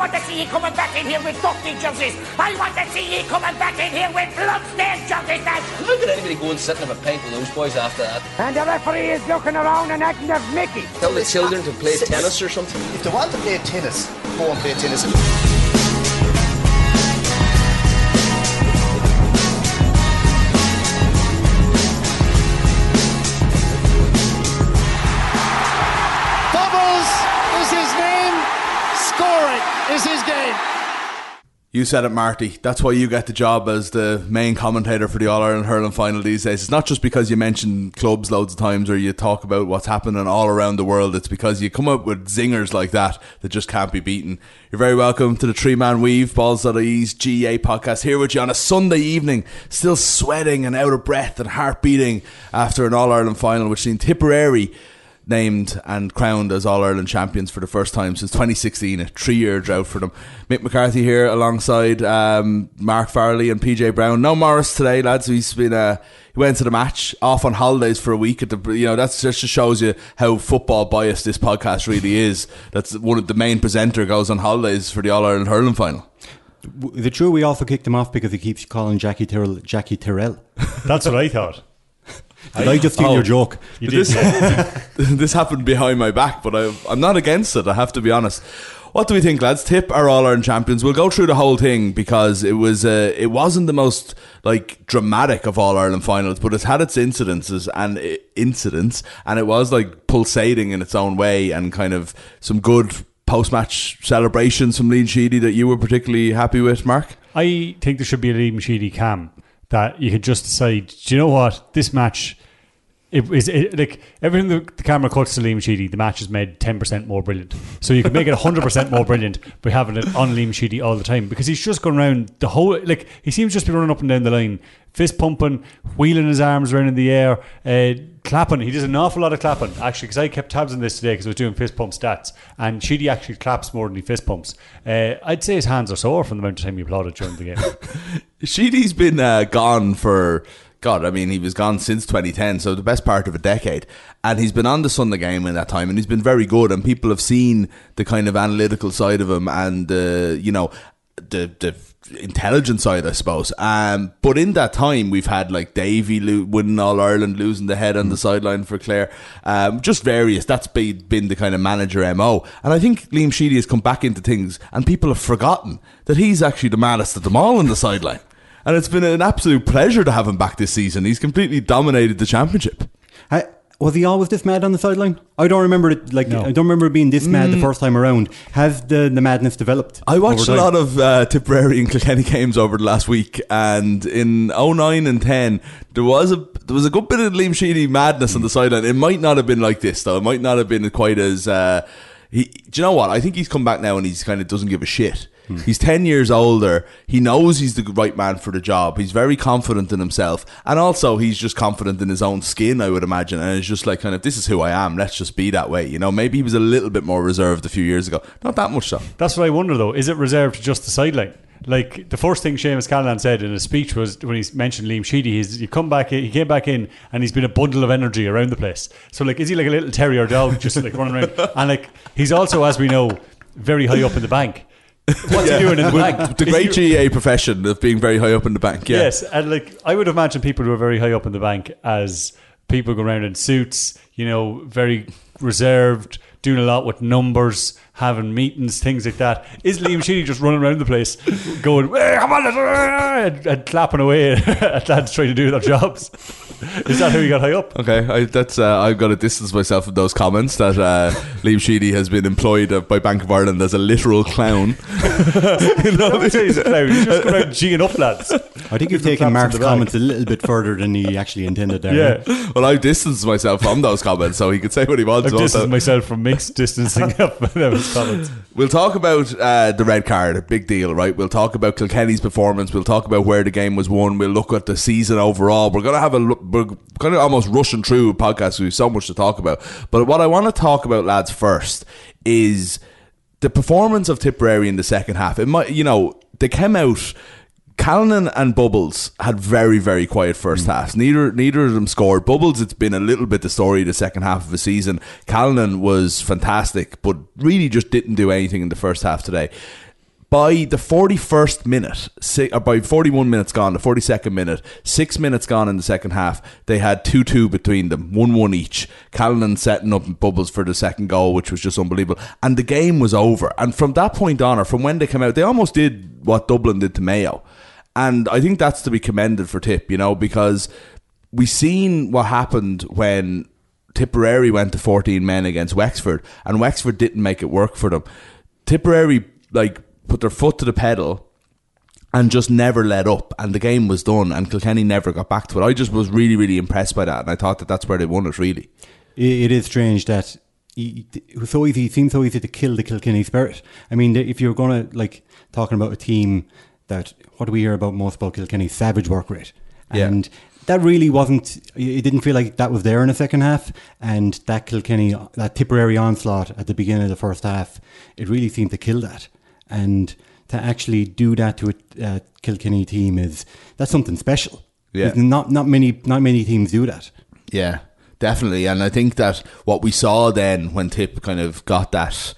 want to see you coming back in here with dirty jerseys. I want to see you coming back in here with bloodstained jerseys, lads. How could anybody go and sit and have a pint with those boys after that? And the referee is looking around and acting of Mickey. Tell the children to play tennis or something. If they want to play tennis, go and play tennis. You said it, Marty. That's why you get the job as the main commentator for the All Ireland hurling final these days. It's not just because you mention clubs loads of times or you talk about what's happening all around the world. It's because you come up with zingers like that that just can't be beaten. You're very welcome to the Three Man Weave Balls.ie's GAA podcast here with you on a Sunday evening, still sweating and out of breath and heart beating after an All Ireland final, which seen Tipperary named and crowned as All Ireland champions for the first time since 2016, a three year drought for them. Mick McCarthy here alongside um, Mark Farley and PJ Brown. No Morris today, lads. He's been uh, he went to the match, off on holidays for a week. At the you know that's just shows you how football biased this podcast really is. That's one of the main presenter goes on holidays for the All Ireland hurling final. W- The true we also kicked him off because he keeps calling Jackie Tyrrell Jackie Tyrrell. That's what I thought. Did I just steal Oh. your joke? You But did. this, this happened behind my back, but I, I'm not against it. I have to be honest. What do we think, lads? Tip our All Ireland champions. We'll go through the whole thing because it was uh, it wasn't the most like dramatic of All Ireland finals, but it's had its incidences and i- incidents, and it was like pulsating in its own way, and kind of some good post match celebrations from Liam Sheedy that you were particularly happy with, Mark. I think there should be a Liam Sheedy cam that you could just decide, do you know what? This match, it is it, like everything the, the camera cuts to Liam Sheedy, the match is made 10% more brilliant. So you can make it 100% more brilliant by having it on Liam Sheedy all the time because he's just going around the whole, like, he seems just to be running up and down the line, fist pumping, wheeling his arms around in the air, uh, clapping. He does an awful lot of clapping, actually, because I kept tabs on this today because I was doing fist pump stats, and Sheedy actually claps more than he fist pumps. Uh, I'd say his hands are sore from the amount of time he applauded during the game. Sheedy's been uh, gone for God. I mean, he was gone since 2010, so the best part of a decade. And he's been on the Sunday game in that time, and he's been very good. And people have seen the kind of analytical side of him, and uh, you know, the the intelligent side, I suppose. Um, but in that time, we've had like Davy lo- winning All Ireland, losing the head on the sideline for Clare, um, just various. That's been, been the kind of manager mo. And I think Liam Sheedy has come back into things, and people have forgotten that he's actually the maddest of them all on the sideline. And it's been an absolute pleasure to have him back this season. He's completely dominated the championship. I, was he always this mad on the sideline? I don't remember it. Like No. I don't remember being this mad the first time around. Has the, the madness developed? I watched a lot of uh, Tipperary and Kilkenny games over the last week, and in 09 and 10, there was a there was a good bit of Liam Sheedy madness on the sideline. It might not have been like this, though. It might not have been quite as. Uh, he, do you know what? I think he's come back now and he's kind of doesn't give a shit. Hmm. He's 10 years older. He knows he's the right man for the job. He's very confident in himself. And also, he's just confident in his own skin, I would imagine. And it's just like, kind of, this is who I am. Let's just be that way. You know, maybe he was a little bit more reserved a few years ago. Not that much, though. That's what I wonder though. Is it reserved to just the sideline? Like the first thing Seamus Callanan said in his speech was when he mentioned Liam Sheedy, he's you come back in, he came back in and he's been a bundle of energy around the place. So like is he like a little terrier dog just like running around? And like he's also, as we know, very high up in the bank. What's he doing in the With bank? the Is great he- GAA profession of being very high up in the bank. Yeah. Yes, and like I would imagine people who are very high up in the bank as people go around in suits, you know, very reserved, doing a lot with numbers, having meetings, things like that. Is Liam Sheedy just running around the place, going, hey, come on, and, and clapping away at lads trying to do their jobs? Is that how he got high up? Okay, I, that's uh, I've got to distance myself from those comments that uh, Liam Sheedy has been employed uh, by Bank of Ireland as a literal clown. you know, I would say he's a clown. He's just going around G'ing up lads. I think you've taken Mark's in back. comments a little bit further than he actually intended there. Yeah. well, I've distanced myself from those comments, so he could say what he wants. I've distanced myself from mixed distancing up those comments. We'll talk about uh, the red card, a big deal, right? We'll talk about Kilkenny's performance. We'll talk about where the game was won. We'll look at the season overall. We're gonna have a look. We're kind of almost rushing through a podcast. We've so much to talk about. But what I want to talk about, lads, first is the performance of Tipperary in the second half. It might, you know, they came out. Callanan and Bubbles had very, very quiet first mm. halves. Neither neither of them scored. Bubbles, it's been a little bit the story the second half of the season. Callanan was fantastic, but really just didn't do anything in the first half today. By the 41st minute, or uh, by 41 minutes gone, the 42nd minute, six minutes gone in the second half, they had 2 2 between them, 1 1 each. Callanan setting up bubbles for the second goal, which was just unbelievable. And the game was over. And from that point on, or from when they came out, they almost did what Dublin did to Mayo. And I think that's to be commended for Tip, you know, because we've seen what happened when Tipperary went to 14 men against Wexford, and Wexford didn't make it work for them. Tipperary, like, put their foot to the pedal and just never let up, and the game was done, and Kilkenny never got back to it. I just was really, really impressed by that, and I thought that that's where they won it, really. It, is strange that it was so easy. It seems so easy to kill the Kilkenny spirit. I mean, if you're to like talking about a team that what do we hear about most about Kilkenny savage work rate, Yeah. and that really wasn't. It didn't feel like that was there in the second half, and that Kilkenny that Tipperary onslaught at the beginning of the first half, it really seemed to kill that, and to actually do that to a uh, Kilkenny team is that's something special. Yeah. not not many not many teams do that. Yeah, definitely. And I think that what we saw then when Tip kind of got that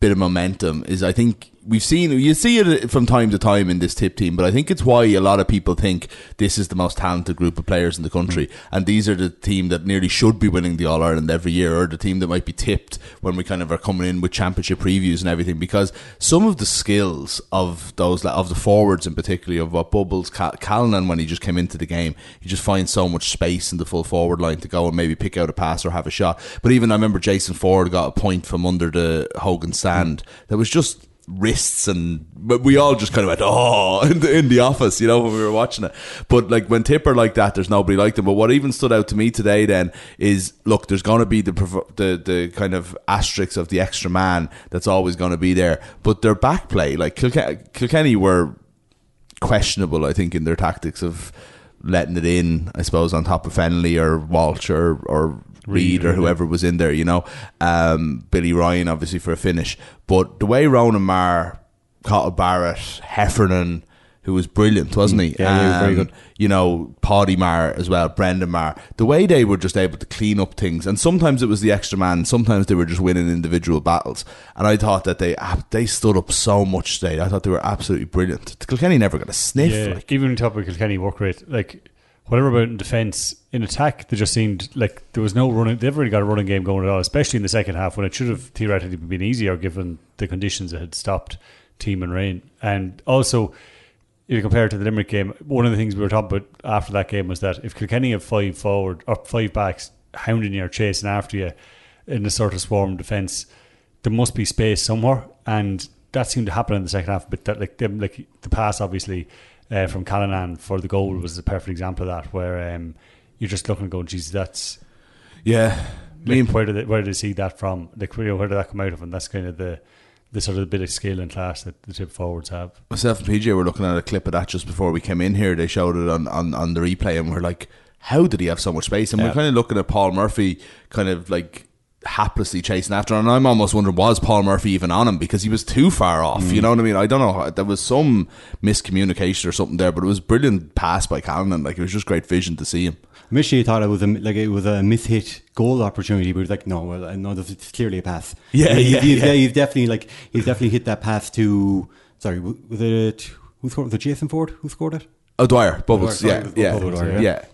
bit of momentum is I think we've seen you see it from time to time in this Tip team, but I think it's why a lot of people think this is the most talented group of players in the country, mm. and these are the team that nearly should be winning the All Ireland every year, or the team that might be tipped when we kind of are coming in with championship previews and everything, because some of the skills of those of the forwards in particularly of what Bubbles Cal- Callanan when he just came into the game, he just finds so much space in the full forward line to go and maybe pick out a pass or have a shot. But even I remember Jason Forde got a point from under the Hogan stand mm. that was just wrists and we all just kind of went oh in the, in the office you know when we were watching it. But like when Tipper like that there's nobody like them. But what even stood out to me today then is look there's going to be the, the the kind of asterisks of the extra man that's always going to be there. But their back play like Kilkenny, Kilkenny were questionable I think in their tactics of letting it in I suppose on top of Fennelly or Walsh or, or Reid or whoever was in there, you know. Um, Billy Ryan, obviously, for a finish. But the way Ronan Maher, Cathal Barrett, Heffernan, who was brilliant, wasn't he? Mm, Yeah, he was very Um, good. You know, Paddy Maher as well, Brendan Maher. The way they were just able to clean up things, and sometimes it was the extra man, sometimes they were just winning individual battles. And I thought that they they stood up so much today. I thought they were absolutely brilliant. Kilkenny never got a sniff. Yeah, Like, even on top of Kilkenny work rate, like whatever about in defence, in attack, they just seemed like there was no running. They've really got a running game going at all, especially in the second half when it should have theoretically been easier given the conditions that had stopped team and rain. And also, if you compare it to the Limerick game, one of the things we were talking about after that game was that if Kilkenny have five forward or five backs hounding you or chasing after you in a sort of swarm defence, there must be space somewhere, and that seemed to happen in the second half. But that like them like the pass obviously uh, from Callanan for the goal was a perfect example of that, where um, you're just looking and going, "Geez, that's yeah. Me and like, where did they, where did they see that from? Like where, where did that come out of?" And that's kind of the the sort of the bit of skill and class that the tip forwards have. myself and PJ were looking at a clip of that just before we came in here. They showed it on, on, on the replay, and we're like, how did he have so much space? And Yeah. we're kind of looking at Paul Murphy, kind of like haplessly chasing after. him. And I'm almost wondering, was Paul Murphy even on him because he was too far off? Mm. You know what I mean? I don't know. There was some miscommunication or something there, but it was brilliant pass by Callanan. Like it was just great vision to see him. Initially, I thought it was a like it was a mishit goal opportunity, but it was like no, well, this it's clearly a pass. Yeah, He- yeah, he's, yeah. he's definitely like he's definitely hit that pass to. Sorry, was it who scored? Was it Jason Forde who scored it? Oh, Dwyer, Bubbles, Dwyer, yeah, sorry, yeah, yeah. yeah.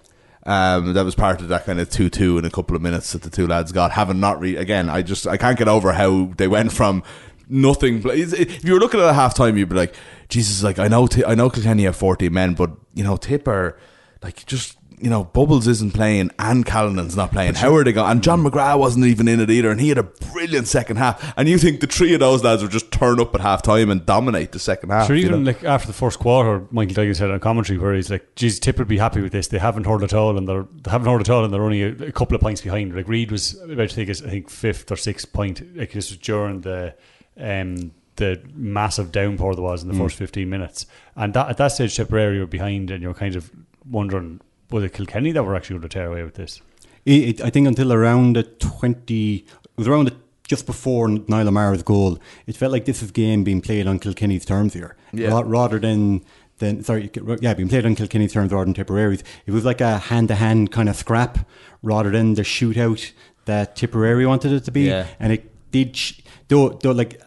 Um, that was part of that kind of two-two in a couple of minutes that the two lads got. Having not re- again, I just I can't get over how they went from nothing. If you were looking at a half time, you'd be like, Jesus, like I know, I know Kilkenny have fourteen men, but you know Tipper, like just you know Bubbles isn't playing and Callanan's not playing. How are they going? And John McGrath wasn't even in it either, and he had a brilliant second half. And you think the three of those lads would just turn up at half time and dominate the second half? Sure, you even know? like after the first quarter, Michael Duignan said on commentary where he's like, "Geez, Tip would be happy with this. They haven't heard at all, and they're they haven't heard at all, and they're only a, a couple of points behind." Like Reid was about to take his, I think, fifth or sixth point. Like this was during the um, the massive downpour there was in the first fifteen minutes, and that at that stage, Tipperary were behind, and you're kind of wondering was it Kilkenny that were actually going to tear away with this? It, it, I think until around the twenty, it was around the, just before Niall O'Meara's goal. It felt like this was game being played on Kilkenny's terms here, Yeah. Ra- rather than. Then sorry, yeah, being played on Kilkenny's terms rather than Tipperary's. It was like a hand-to-hand kind of scrap rather than the shootout that Tipperary wanted it to be. Yeah. And it did, sh- though, though, like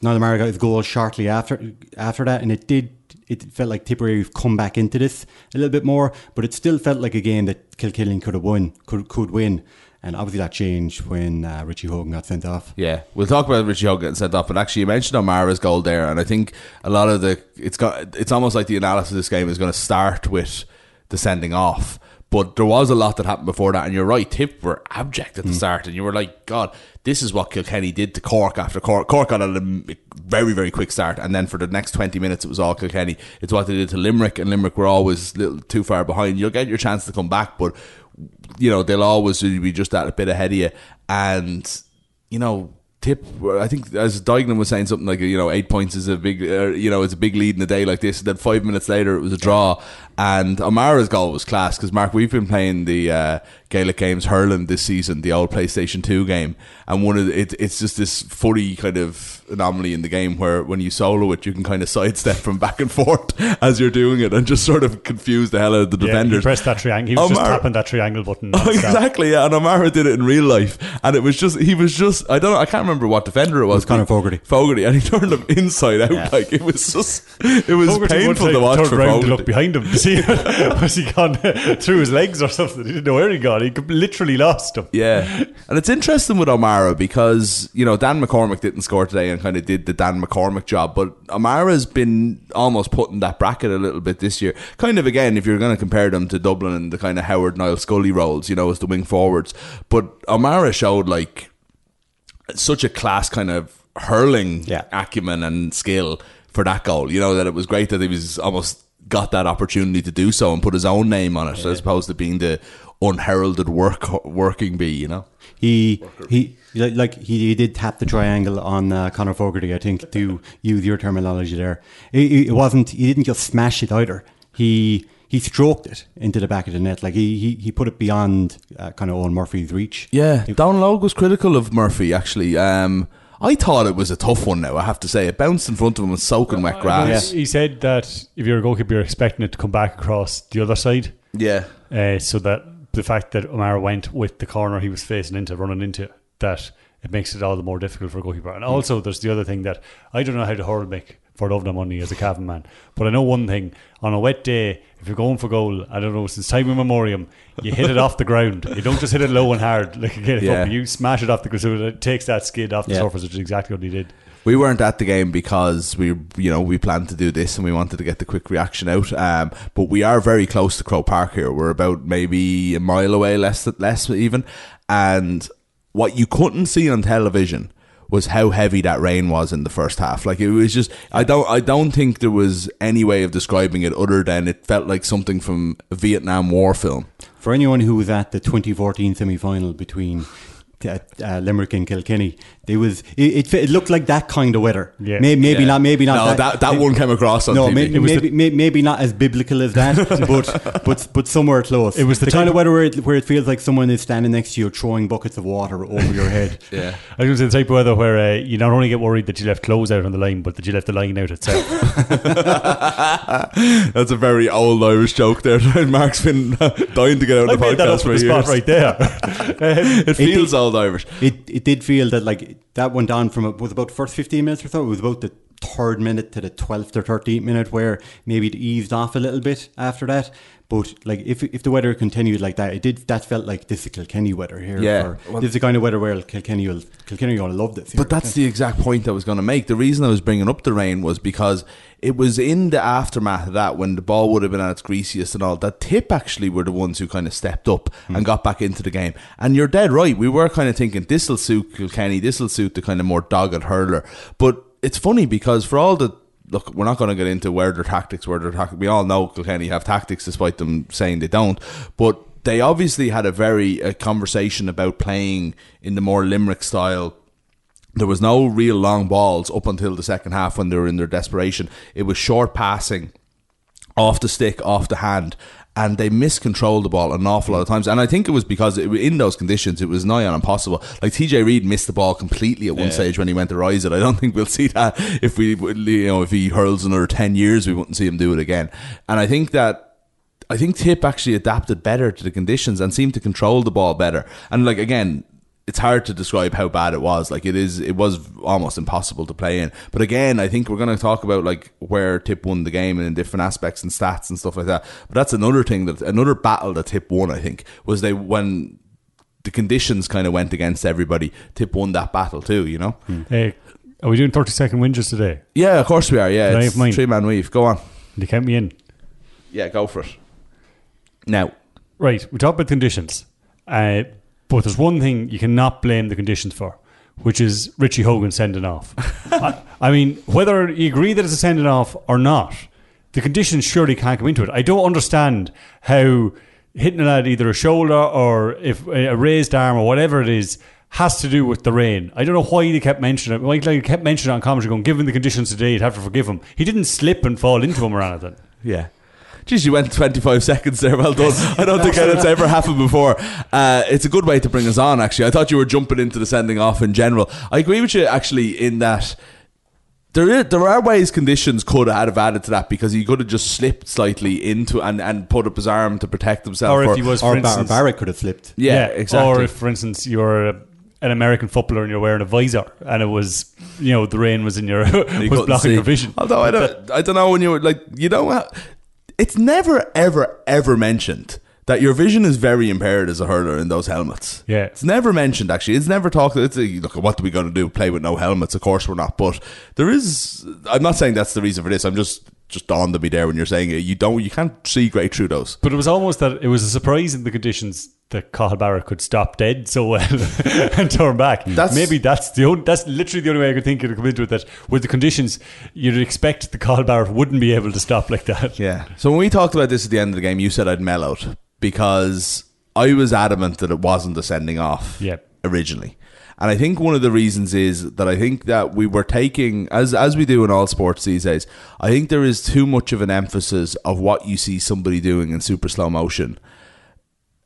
Northern got his goal shortly after after that, and it did. It felt like Tipperary have come back into this a little bit more, but it still felt like a game that Kilkillen could have won, could could win, and obviously that changed when uh, Richie Hogan got sent off. Yeah, we'll talk about Richie Hogan getting sent off, but actually you mentioned O'Meara's goal there, and I think a lot of the it's got it's almost like the analysis of this game is going to start with the sending off. But there was a lot that happened before that, and you're right. Tip were abject at the start, and you were like, "God, this is what Kilkenny did to Cork after Cork. Cork got a very, very quick start, and then for the next twenty minutes, it was all Kilkenny. It's what they did to Limerick, and Limerick were always a little too far behind. You'll get your chance to come back, but you know they'll always be just that a bit ahead of you, and you know tip. I think as Duignan was saying something like you know eight points is a big uh, you know it's a big lead in a day like this. And then five minutes later it was a draw, and O'Meara's goal was class because Mark we've been playing the uh, Gaelic games hurling this season, the old PlayStation Two game, and one of the, it, it's just this funny kind of anomaly in the game where when you solo it you can kind of sidestep from back and forth as you're doing it and just sort of confuse the hell out of the Yeah, he defenders. pressed that triangle. He was just tapping that triangle button. Oh, exactly, yeah. And Amara did it in real life, and it was just he was just I don't know I can't remember what defender it was. was Conor but- Fogarty. Fogarty, and he turned him inside out Yeah. like it was just it was Fogarty painful time to watch for round to look behind him see was he gone through his legs or something. He didn't know where he gone. He literally lost him. Yeah, and it's interesting with O'Meara because you know Dan McCormack didn't score today and kind of did the Dan McCormack job, but O'Meara's been almost put in that bracket a little bit this year. Kind of again, if you're going to compare them to Dublin and the kind of Howard Niall Scully roles, you know, as the wing forwards, but O'Mara showed like such a class kind of hurling Yeah. acumen and skill for that goal. You know that it was great that he was almost got that opportunity to do so and put his own name on it, as opposed to being the unheralded work working bee. You know. He he like he, he did tap the triangle on uh, Conor Fogarty. I think to use your terminology there, it, it wasn't. He didn't just smash it either. He he stroked it into the back of the net. Like he he, he put it beyond uh, kind of Eoin Murphy's reach. Yeah, Donal Óg was critical of Murphy. Actually, um, I thought it was a tough one. Now I have to say, it bounced in front of him with soaking wet grass. He said that if you're a goalkeeper, you're expecting it to come back across the other side. Yeah, Uh, so that the fact that O'Meara went with the corner he was facing into, running into, that it makes it all the more difficult for a goalkeeper. And also, there's the other thing that I don't know how to hurl make for love nor money as a Cavan man, but I know one thing: on a wet day, if you're going for goal, I don't know since time immemorial, you hit it off the ground. You don't just hit it low and hard like a Gaelic Yeah. You smash it off the ground, so it takes that skid off the Yeah. surface, which is exactly what he did. we weren't at the game because we, you know, we planned to do this and we wanted to get the quick reaction out. Um, but we are very close to Croke Park here. We're about maybe a mile away, less than less even. And what you couldn't see on television was how heavy that rain was in the first half. Like it was just, I don't, I don't think there was any way of describing it other than it felt like something from a Vietnam War film. For anyone who was at the 2014 semi final between uh, uh, Limerick and Kilkenny, there was it, it, it looked like that kind of weather. Yeah. May- maybe Yeah. not. Maybe not. No, that- that one came across on no, TV. Maybe, It was maybe, may- maybe not as biblical as that, but but but somewhere close. It was the the kind of weather where it, where it feels like someone is standing next to you, throwing buckets of water over your head. Yeah. I was going to say the type of weather where uh, you not only get worried that you left clothes out on the line, but that you left the line out itself. That's a very old Irish joke there. Mark's been dying to get out I of the made that up podcast for the years. spot right there. Um, It feels old Irish. It it did feel that like that went on from was about the first fifteen minutes or so. It was about the third minute to the twelfth or thirteenth minute where maybe it eased off a little bit after that. But like if if the weather continued like that, it did that felt like this is Kilkenny weather here. Yeah. or Well- this is the kind of weather where Kilkenny will Kilkenny will love this. But that's the exact point I was going to make. The reason I was bringing up the rain was because it was in the aftermath of that when the ball would have been at its greasiest and all. That tip actually were the ones who kind of stepped up and mm. got back into the game. And you're dead right. We were kind of thinking this will suit Kilkenny. This will suit the kind of more dogged hurler. But it's funny because for all the look, we're not going to get into where their tactics were. Their tac- we all know Kilkenny have tactics, despite them saying they don't. But they obviously had a very conversation about playing in the more Limerick style there was no real long balls up until the second half when they were in their desperation. It was short passing, off the stick, off the hand, and they miscontrolled the ball an awful lot of times. And I think it was because it, in those conditions it was nigh on impossible. Like TJ Reid missed the ball completely at one stage when he went to rise it. I don't think we'll see that if we, you know, if he hurls another ten years, we wouldn't see him do it again. And I think that I think Tip actually adapted better to the conditions and seemed to control the ball better. And like again, it's hard to describe how bad it was. Like it is, it was almost impossible to play in. But again, I think we're going to talk about like where Tip won the game and in different aspects and stats and stuff like that. But that's another thing that another battle that Tip won. I think was they when the conditions kind of went against everybody. Tip won that battle too. You know. Hey, are we doing 30 second whinges today? Yeah, of course we are. Yeah, it's three man weave. Go on. They count me in. Yeah, go for it. Now, Right, we talk about conditions, uh, but there's one thing you cannot blame the conditions for, which is Richie Hogan sending off. I, I mean, whether you agree that it's a sending off or not, the conditions surely can't come into it. I don't understand how hitting it at either a shoulder or if a raised arm or whatever it is has to do with the rain. I don't know why they kept mentioning it. Why they kept mentioning it on commentary, going, given the conditions today, you'd have to forgive him. He didn't slip and fall into him or anything. Yeah. Geez, you went 25 seconds there. Well done. I don't think that's ever happened before. Uh, it's a good way to bring us on, actually. I thought you were jumping into the sending off in general. I agree with you, actually, in that there is, there are ways conditions could have added to that because he could have just slipped slightly into and, and put up his arm to protect himself. Or if he was, for Or Bar- instance, Barrett could have slipped. yeah, exactly. Or if, for instance, you're an American footballer and you're wearing a visor, and it was, you know, the rain was in your You was couldn't blocking see. your vision. Although I don't, I don't know when you were like, you know, how- it's never, ever, ever mentioned that your vision is very impaired as a hurler in those helmets. Yeah. it's never mentioned. Actually, it's never talked. It's a, look, what are we going to do? Play with no helmets? Of course we're not. But there is. I'm not saying that's the reason for this. I'm just just dawned on me there when you're saying it. You don't. You can't see great through those. But it was almost that it was a surprise in the conditions that Cathal Barrett could stop dead so well and turn back. That's- Maybe that's the only, that's literally the only way I could think it could come into it. That with the conditions, you'd expect the Cathal Barrett wouldn't be able to stop like that. Yeah. So when we talked about this at the end of the game, you said I'd mellowed because I was adamant that it wasn't a sending off Yeah. originally. And I think one of the reasons is that I think that we were taking, as as we do in all sports these days, I think there is too much of an emphasis of what you see somebody doing in super slow motion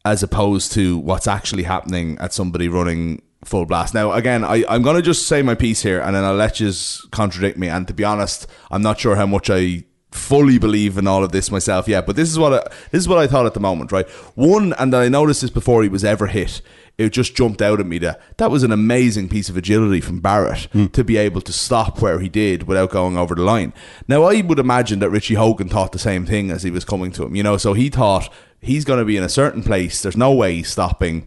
as opposed to what's actually happening at somebody running full blast. Now, again, I, I'm going to just say my piece here and then I'll let you contradict me. And to be honest, I'm not sure how much I fully believe in all of this myself yet, but this is what I, this is what I thought at the moment, right? One, and that I noticed this before he was ever hit. It just jumped out at me that that was an amazing piece of agility from Barrett to be able to stop where he did without going over the line. Now, I would imagine that Richie Hogan thought the same thing as he was coming to him, you know, so he thought he's going to be in a certain place. There's no way he's stopping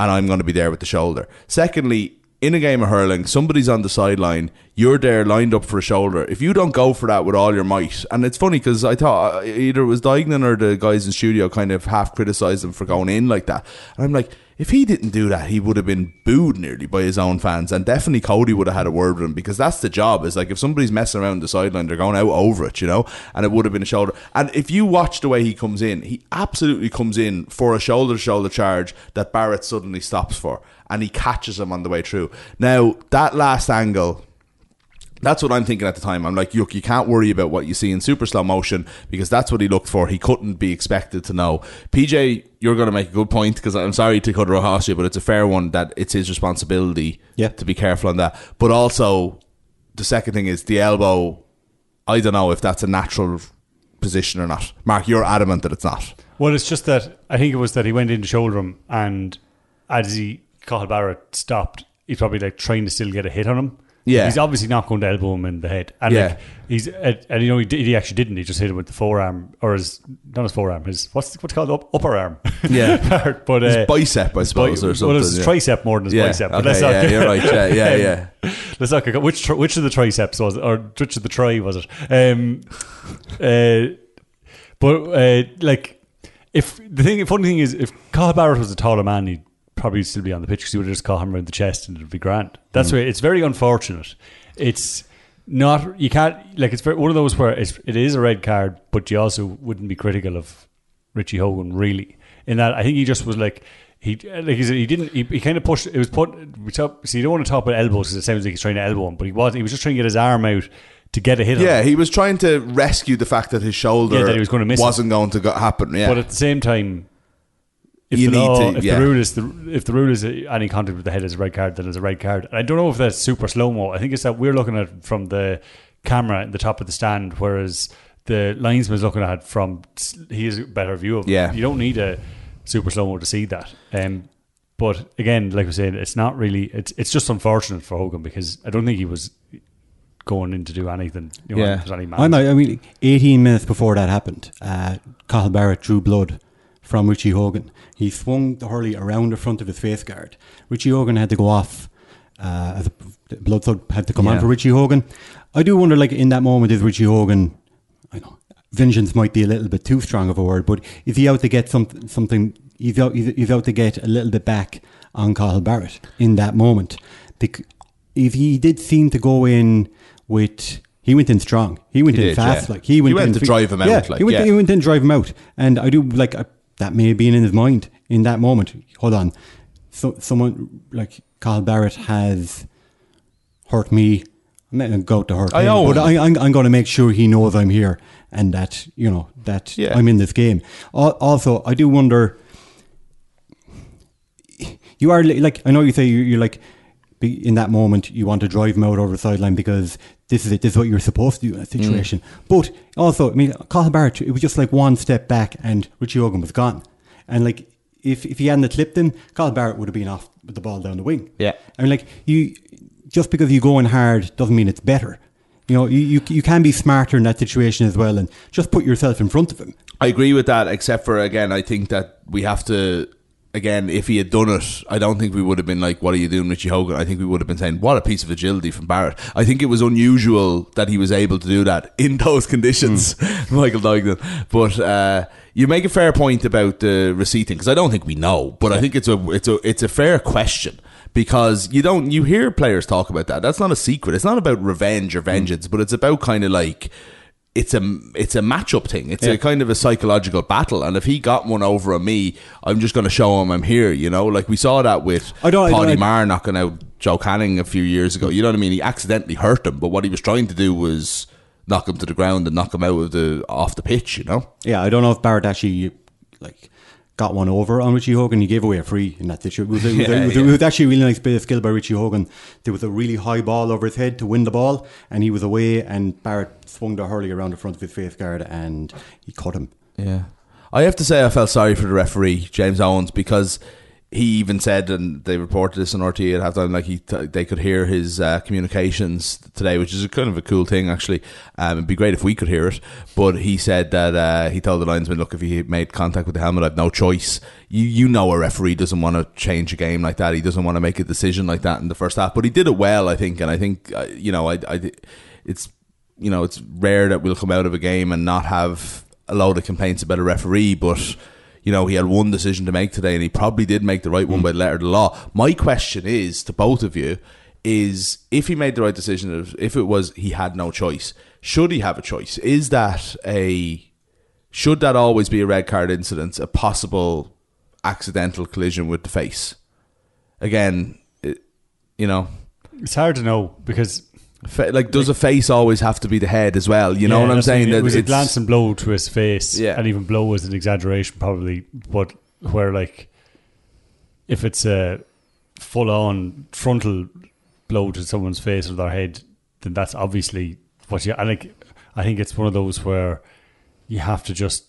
and I'm going to be there with the shoulder. Secondly, in a game of hurling, somebody's on the sideline, you're there lined up for a shoulder. If you don't go for that with all your might, and it's funny because I thought uh, either it was Duignan or the guys in studio kind of half criticised him for going in like that. And I'm like, if he didn't do that, he would have been booed nearly by his own fans, and definitely Cody would have had a word with him because that's the job. Is like if somebody's messing around the sideline, they're going out over it, you know, and it would have been a shoulder. And if you watch the way he comes in, he absolutely comes in for a shoulder to shoulder charge that Barrett suddenly stops for, and he catches him on the way through. Now that last angle. That's what I'm thinking at the time. I'm like, look, you can't worry about what you see in super slow motion because that's what he looked for. He couldn't be expected to know. PJ, you're going to make a good point because I'm sorry to cut it across you, but it's a fair one that it's his responsibility Yeah. to be careful on that. But also, the second thing is the elbow. I don't know if that's a natural position or not. Mark, you're adamant that it's not. Well, it's just that I think it was that he went in to shoulder him, and as he Cathal Barrett stopped, he's probably like trying to still get a hit on him. Yeah. he's obviously not going to elbow him in the head, and Yeah. like he's and, and, you know he, did, he actually didn't. He just hit him with the forearm or his not his forearm, his what's what's called up, upper arm. Yeah. but His uh, bicep, I suppose, bi- or something. Well, it's his yeah. tricep more than his Yeah, bicep. But okay, let's yeah, you're right, yeah, yeah, yeah. Let's not which which of the triceps was it, or which of the try was it? Um, uh, but uh, like, if the thing, funny thing is, if Cathal Barrett was a taller man, he'd probably still be on the pitch because he would have just caught him around the chest and it'd be grand. That's Mm. why it's very unfortunate. It's not you can't like it's very, one of those where it's, it is a red card, but you also wouldn't be critical of Richie Hogan really. In that, I think he just was like. He like he, said, he didn't he, he kind of pushed it was put we talk, so you don't want to talk about elbows because it sounds like he's trying to elbow him but he was he was just trying to get his arm out to get a hit Yeah, him. he was trying to rescue the fact that his shoulder Yeah, that he was gonna miss wasn't going to go, happen. Yeah, But at the same time, if You the need law, to- if yeah. the rule is the if the rule is any contact with the head is a red card, then it's a red card. And I don't know if that's super slow mo. I think it's that we're looking at it from the camera at the top of the stand, whereas the linesman's looking at it from he has a better view of it. Yeah. You don't need a super slow mo to see that. Um, But again, like I said, it's not really. It's it's just unfortunate for Hogan because I don't think he was going in to do anything. You know, Yeah. there's any I, know, I mean, 18 minutes before that happened, uh, Cathal Barrett drew blood from Richie Hogan. He swung the hurley around the front of his face guard. Richie Hogan had to go off. Uh, the blood flow had to come on for Richie Hogan. I do wonder, like in that moment, is Richie Hogan? I know vengeance might be a little bit too strong of a word, but is he out to get some, something? He's out, he's, he's out to get a little bit back on Cathal Barrett in that moment. Bec- if he did seem to go in with, he went in strong. He went He in did, fast. yeah. Like he went, He went in to drive him out, Yeah, like, he went, yeah. he went in to drive him out, and I do like uh, that may have been in his mind in that moment. Hold on, so someone like Cathal Barrett has hurt me. I'm not going to go to hurt I him, own but. I, I'm, I'm going to make sure he knows I'm here and that you know that Yeah. I'm in this game. Also, I do wonder. You are like I know you say you're, you're like in that moment you want to drive him out over the sideline because this is it. This is what you're supposed to do in a mm. situation. But also, I mean, Cathal Barrett, it was just like one step back and Richie Hogan was gone. And like if if he hadn't have clipped him, Cathal Barrett would have been off with the ball down the wing. Yeah. I mean, like you, just because you go in hard doesn't mean it's better. You know, you, you you can be smarter in that situation as well, and just put yourself in front of him. I agree with that, except for again, I think that we have to. Again, if he had done it, I don't think we would have been like, "What are you doing, Richie Hogan?" I think we would have been saying, "What a piece of agility from Barrett." I think it was unusual that he was able to do that in those conditions, Michael Duignan. But uh, you make a fair point about the receipting because I don't think we know, but I think it's a it's a it's a fair question because you don't you hear players talk about that. That's not a secret. It's not about revenge or vengeance, but it's about kind of like it's a it's a matchup thing. It's a kind of a psychological battle. And if he got one over on me, I'm just going to show him I'm here. You know, like we saw that with I don't- I Paddy don't- Maher knocking out Joe Canning a few years ago. You know what I mean? He accidentally hurt him, but what he was trying to do was knock him to the ground and knock him out of the off the pitch. You know? Yeah, I don't know if Barrett actually like got one over on Richie Hogan. He gave away a free in that situation. It was, it was, it was, it was actually a really nice bit of skill by Richie Hogan. There was a really high ball over his head to win the ball, and he was away. And Barrett swung the hurley around the front of his face guard, and he caught him. Yeah. I have to say, I felt sorry for the referee, James Owens, because he even said, and they reported this on RT at halftime, like he t- they could hear his uh, communications today, which is kind of a cool thing, actually. Um, it'd be great if we could hear it. But he said that uh, he told the linesman, look, if he made contact with the helmet, I've no choice. You, you know, a referee doesn't want to change a game like that. He doesn't want to make a decision like that in the first half. But he did it well, I think. And I think, uh, you know, I, I, it's you know, it's rare that we'll come out of a game and not have a load of complaints about a referee, but you know, he had one decision to make today and he probably did make the right one hmm. by the letter of the law. My question is to both of you is if he made the right decision, if it was he had no choice, should he have a choice? Is that a should that always be a red card incident, a possible accidental collision with the face? Again, it, you know, It's hard to know because Fa- like, does a face always have to be the head as well? You know Yeah, what I'm that's the saying? thing. It was a it's- glancing blow to his face, Yeah. and even blow was an exaggeration, probably. But where like, if it's a full-on frontal blow to someone's face or their head, then that's obviously what you. I like. I think it's one of those where you have to just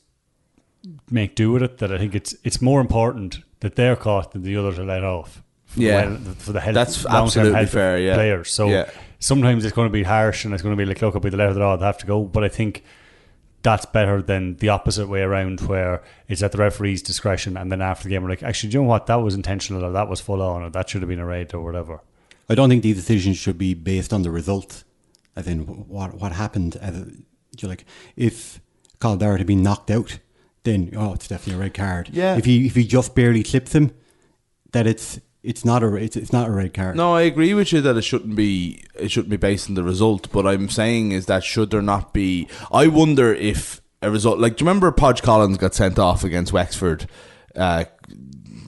make do with it. That I think it's it's more important that they're caught than the others are let off. For the Yeah. well- for the health, That's long-term absolutely health of fair, yeah. players. So Yeah. Sometimes it's going to be harsh and it's going to be like, look, it'll be the letter of the law, they have to go. But I think that's better than the opposite way around, where it's at the referee's discretion, and then after the game, we're like, actually, do you know what? That was intentional, or that was full on, or that should have been a red, or whatever. I don't think these decisions should be based on the result, as in what what happened. As a, you like, if Cathal Barrett had been knocked out, then oh, it's definitely a red card. Yeah. If he if he just barely clips him, that it's it's not a it's, it's not a red card. No, I agree with you that it shouldn't be it shouldn't be based on the result. But I'm saying is that should there not be? I wonder if a result like do you remember Podge Collins got sent off against Wexford. Uh,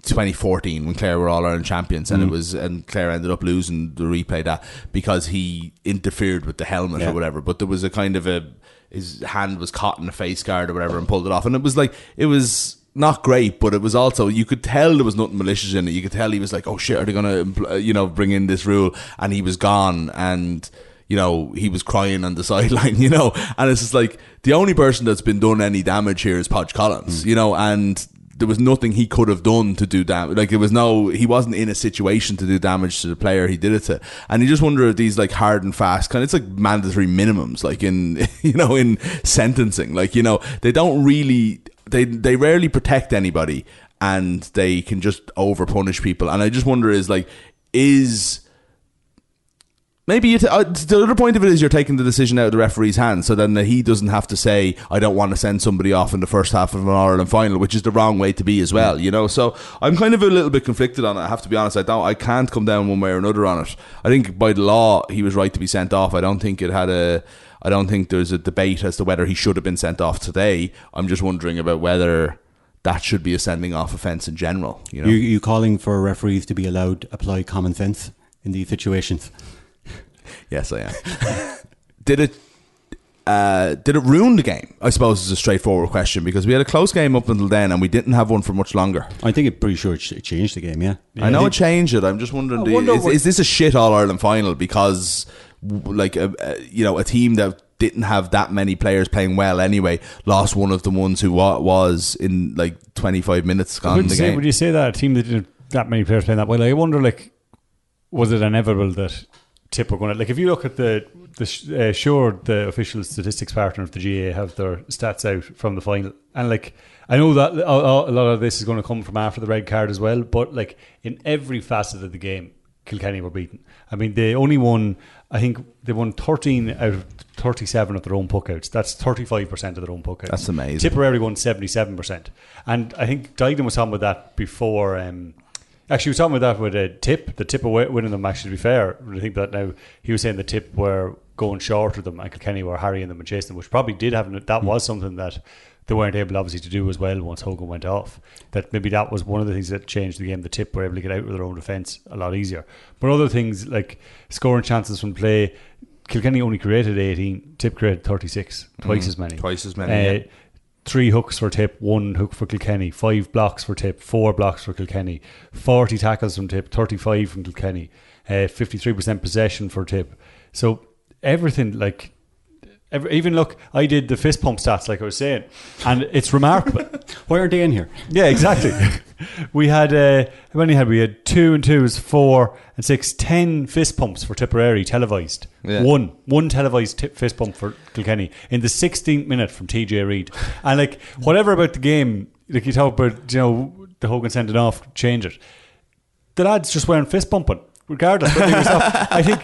2014 when Clare were all Ireland champions and it was and Clare ended up losing the replay that because he interfered with the helmet Yeah. or whatever but there was a kind of a his hand was caught in a face guard or whatever and pulled it off and it was like it was not great but it was also you could tell there was nothing malicious in it you could tell he was like oh shit are they gonna uh, you know bring in this rule and he was gone and you know, he was crying on the sideline, you know, and it's just like the only person that's been done any damage here is Podge Collins, mm. you know, and there was nothing he could have done to do damage. Like, it was no, he wasn't in a situation to do damage to the player he did it to. And you just wonder if these, like, hard and fast kind of, it's like mandatory minimums, like in, you know, in sentencing. Like, you know, they don't really, they, they rarely protect anybody and they can just over punish people. And I just wonder is, like, is, Maybe you t- uh, the other point of it is you're taking the decision out of the referee's hands, so then he doesn't have to say, "I don't want to send somebody off in the first half of an Ireland final," which is the wrong way to be as well. You know, so I'm kind of a little bit conflicted on it. I have to be honest. I don't. I can't come down one way or another on it. I think by the law he was right to be sent off. I don't think it had a. I don't think there's a debate as to whether he should have been sent off today. I'm just wondering about whether that should be a sending off offence in general. You know, You, you calling for referees to be allowed to apply common sense in these situations? Yes, I am. did it? Uh, did it ruin the game? I suppose is a straightforward question because we had a close game up until then, and we didn't have one for much longer. I think it pretty sure it changed the game. Yeah, I know it changed it. I'm just wondering: I do- wonder is, what- is this a shit All Ireland final because, w- like, a, a, you know, a team that didn't have that many players playing well anyway lost one of the ones who was in like 25 minutes gone Would you, say, would you say that a team that didn't have that many players playing that well? I wonder, like, was it inevitable that Tip were going to like? If you look at the the uh, sure the official statistics partner of the GAA have their stats out from the final, and like I know that a a lot of this is going to come from after the red card as well, but like in every facet of the game, Kilkenny were beaten. I mean, they only won. I think they won thirteen out of thirty-seven of their own puckouts. That's thirty-five percent of their own puckouts. That's amazing. Tipperary won seventy-seven percent, and I think Dylan was talking about that before. Um, actually, he was talking about that with a tip. The tip of wi- winning them. Actually, to be fair, I think that now he was saying the tip were going short of them, and Kilkenny were harrying them and chasing them, which probably did have that was something that they weren't able obviously to do as well once Hogan went off. That maybe that was one of the things that changed the game. The tip were able to get out with their own defence a lot easier. But other things like scoring chances from play, Kilkenny only created 18, Tip created 36, twice as many. Mm, twice as many, Uh, yeah. Three hooks for Tip, one hook for Kilkenny, five blocks for Tip, four blocks for Kilkenny, 40 tackles from Tip, 35 from Kilkenny, uh, 53% possession for Tip. So everything, like, every, even look, I did the fist pump stats, like I was saying, and it's remarkable. why aren't they in here? Yeah, exactly. we had uh, how many had we? had two and twos, four and six, ten fist pumps for Tipperary televised. Yeah. One, one televised tip fist pump for Kilkenny in the 16th minute from TJ Reid. And like whatever about the game, like you talk about, you know, the Hogan sent it off, change it. The lads just weren't fist pumping, regardless. Whether he was off. I think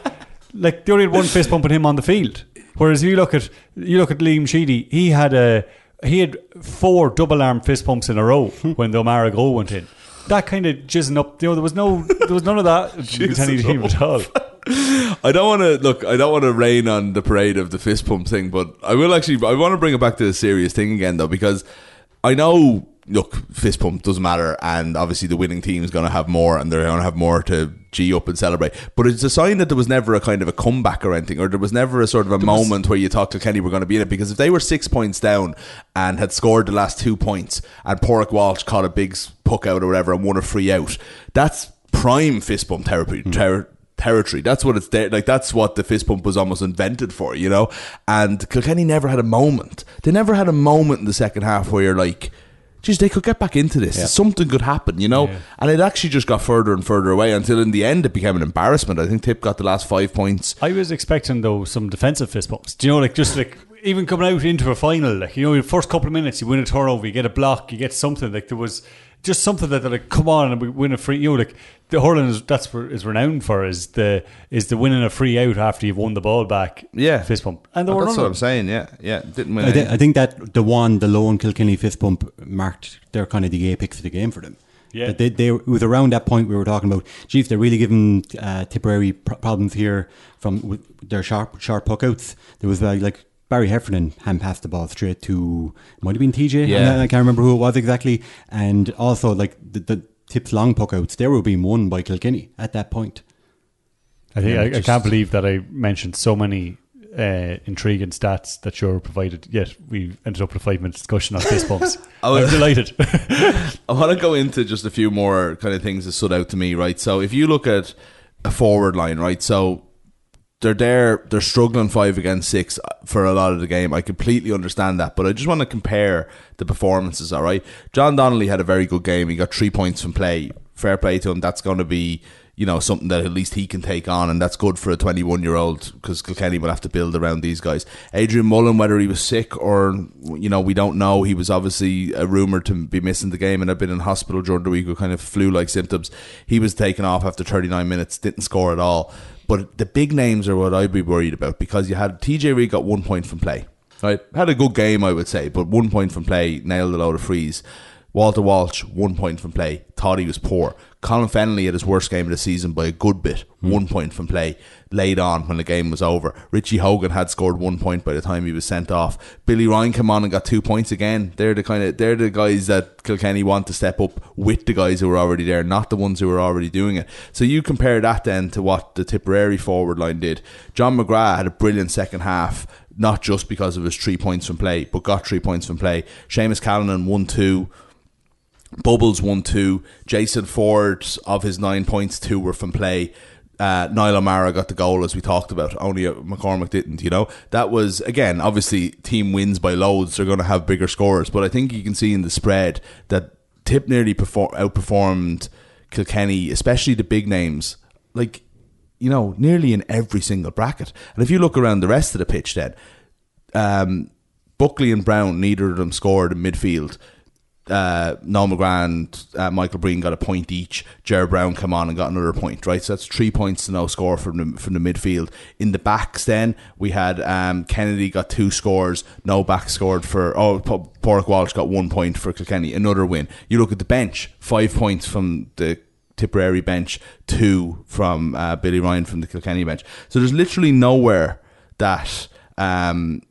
like they only had one fist pumping him on the field. Whereas you look at you look at Liam Sheedy, he had a he had four double arm fist pumps in a row when the O'Meara goal went in. That kind of jizzing up, you know, there was no there was none of that team at all. I don't want to look. I don't want to rain on the parade of the fist pump thing, but I will actually. I want to bring it back to the serious thing again, though, because I know. Look, fist pump doesn't matter, and obviously the winning team is going to have more, and they're going to have more to g up and celebrate. But it's a sign that there was never a kind of a comeback or anything, or there was never a sort of a moment where you thought Kilkenny were going to be in it. Because if they were six points down and had scored the last two points, and Pádraig Walsh caught a big puck out or whatever and won a free out, that's prime fist bump therapy. Hmm. ter- territory. That's what it's there. Like that's what the fist pump was almost invented for, you know. And Kilkenny never had a moment. They never had a moment in the second half where you're like, "Geez, they could get back into this. Something could happen," you know. And it actually just got further and further away until in the end it became an embarrassment. I think Tip got the last five points. I was expecting though some defensive fist bumps. Do you know, like just like even coming out into a final, like you know, your first couple of minutes, you win a turnover, you get a block, you get something. Like there was just something that they're like, come on, and we win a free. You know, like the hurling is that's for, is renowned for is the is the winning a free out after you've won the ball back. Yeah, fist bump, and there Oh, were that's none what I'm saying. Yeah, yeah, didn't win. I, thi- any. I think that the one, the lone Kilkenny fist bump marked their kind of the apex of the game for them. Yeah. That they, they, it was around that point we were talking about, gee, if they're really giving uh, Tipperary pr- problems here from with their sharp sharp puckouts. There was uh, like Barry Heffernan hand passed the ball straight to, might have been TJ. Yeah. I, I can't remember who it was exactly. And also, like the, the Tips long puck outs, they were being won by Kilkenny at that point. I think Yeah, I, I can't believe that I mentioned so many uh, intriguing stats that you're provided. Yet we ended up with a five minute discussion on fist bumps. Oh, I'm delighted. I want to go into just a few more kind of things that stood out to me, right? So if you look at a forward line, right? So they're there, they're struggling five against six for a lot of the game. I completely understand that, but I just want to compare the performances. All right, John Donnelly had a very good game. He got three points from play. Fair play to him. That's going to be you know something that at least he can take on, and that's good for a 21 year old because Kilkenny will have to build around these guys. Adrian Mullen, whether he was sick or you know we don't know, he was obviously a rumor to be missing the game and had been in hospital during the week with kind of flu like symptoms. He was taken off after 39 minutes, didn't score at all. But the big names are what I'd be worried about because you had TJ Reid got one point from play. Right, had a good game, I would say, but one point from play, nailed a load of frees. Walter Walsh, one point from play, thought he was poor. Colin Fennelly had his worst game of the season by a good bit, hmm. one point from play, laid on when the game was over. Richie Hogan had scored one point by the time he was sent off. Billy Ryan came on and got two points again. They're the kind of they're the guys that Kilkenny want to step up with the guys who are already there, not the ones who are already doing it. So you compare that then to what the Tipperary forward line did. John McGrath had a brilliant second half not just because of his three points from play, but got three points from play. Seamus Callanan won two. Bubbles won two. Jason Forde of his nine points, two were from play. Uh, Niall O'Meara got the goal as we talked about. Only uh, McCormack didn't. You know that was again obviously team wins by loads. They're going to have bigger scores, but I think you can see in the spread that Tip nearly perform, outperformed Kilkenny, especially the big names. Like you know, nearly in every single bracket. And if you look around the rest of the pitch, then um, Buckley and Brown, neither of them scored in midfield. Uh, Noel McGrath and uh, Michael Breen got a point each. Jared Brown come on and got another point, right? So that's three points to no score from the, from the midfield. In the backs, then we had um, Kennedy got two scores, no back scored for. Oh, Pádraig Walsh got one point for Kilkenny, another win. You look at the bench, five points from the Tipperary bench, two from uh, Billy Ryan from the Kilkenny bench. So there's literally nowhere that. Um,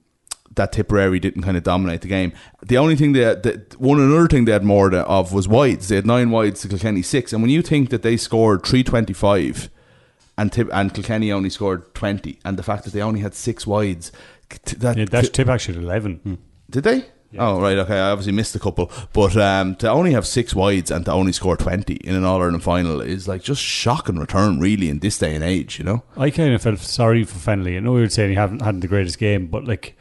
that Tipperary didn't kind of dominate the game. The only thing they had, one another thing they had more of was wides. They had nine wides to Kilkenny six, and when you think that they scored three twenty five, and Tip, and Kilkenny only scored twenty, and the fact that they only had six wides, that Yeah, that's Tip actually at 11. did they? Oh right, okay. I obviously missed a couple, but um, to only have six wides and to only score twenty in an All Ireland final is like just shocking return, really, in this day and age. You know, I kind of felt sorry for Fennelly. I know we were saying he hadn't had the greatest game, but like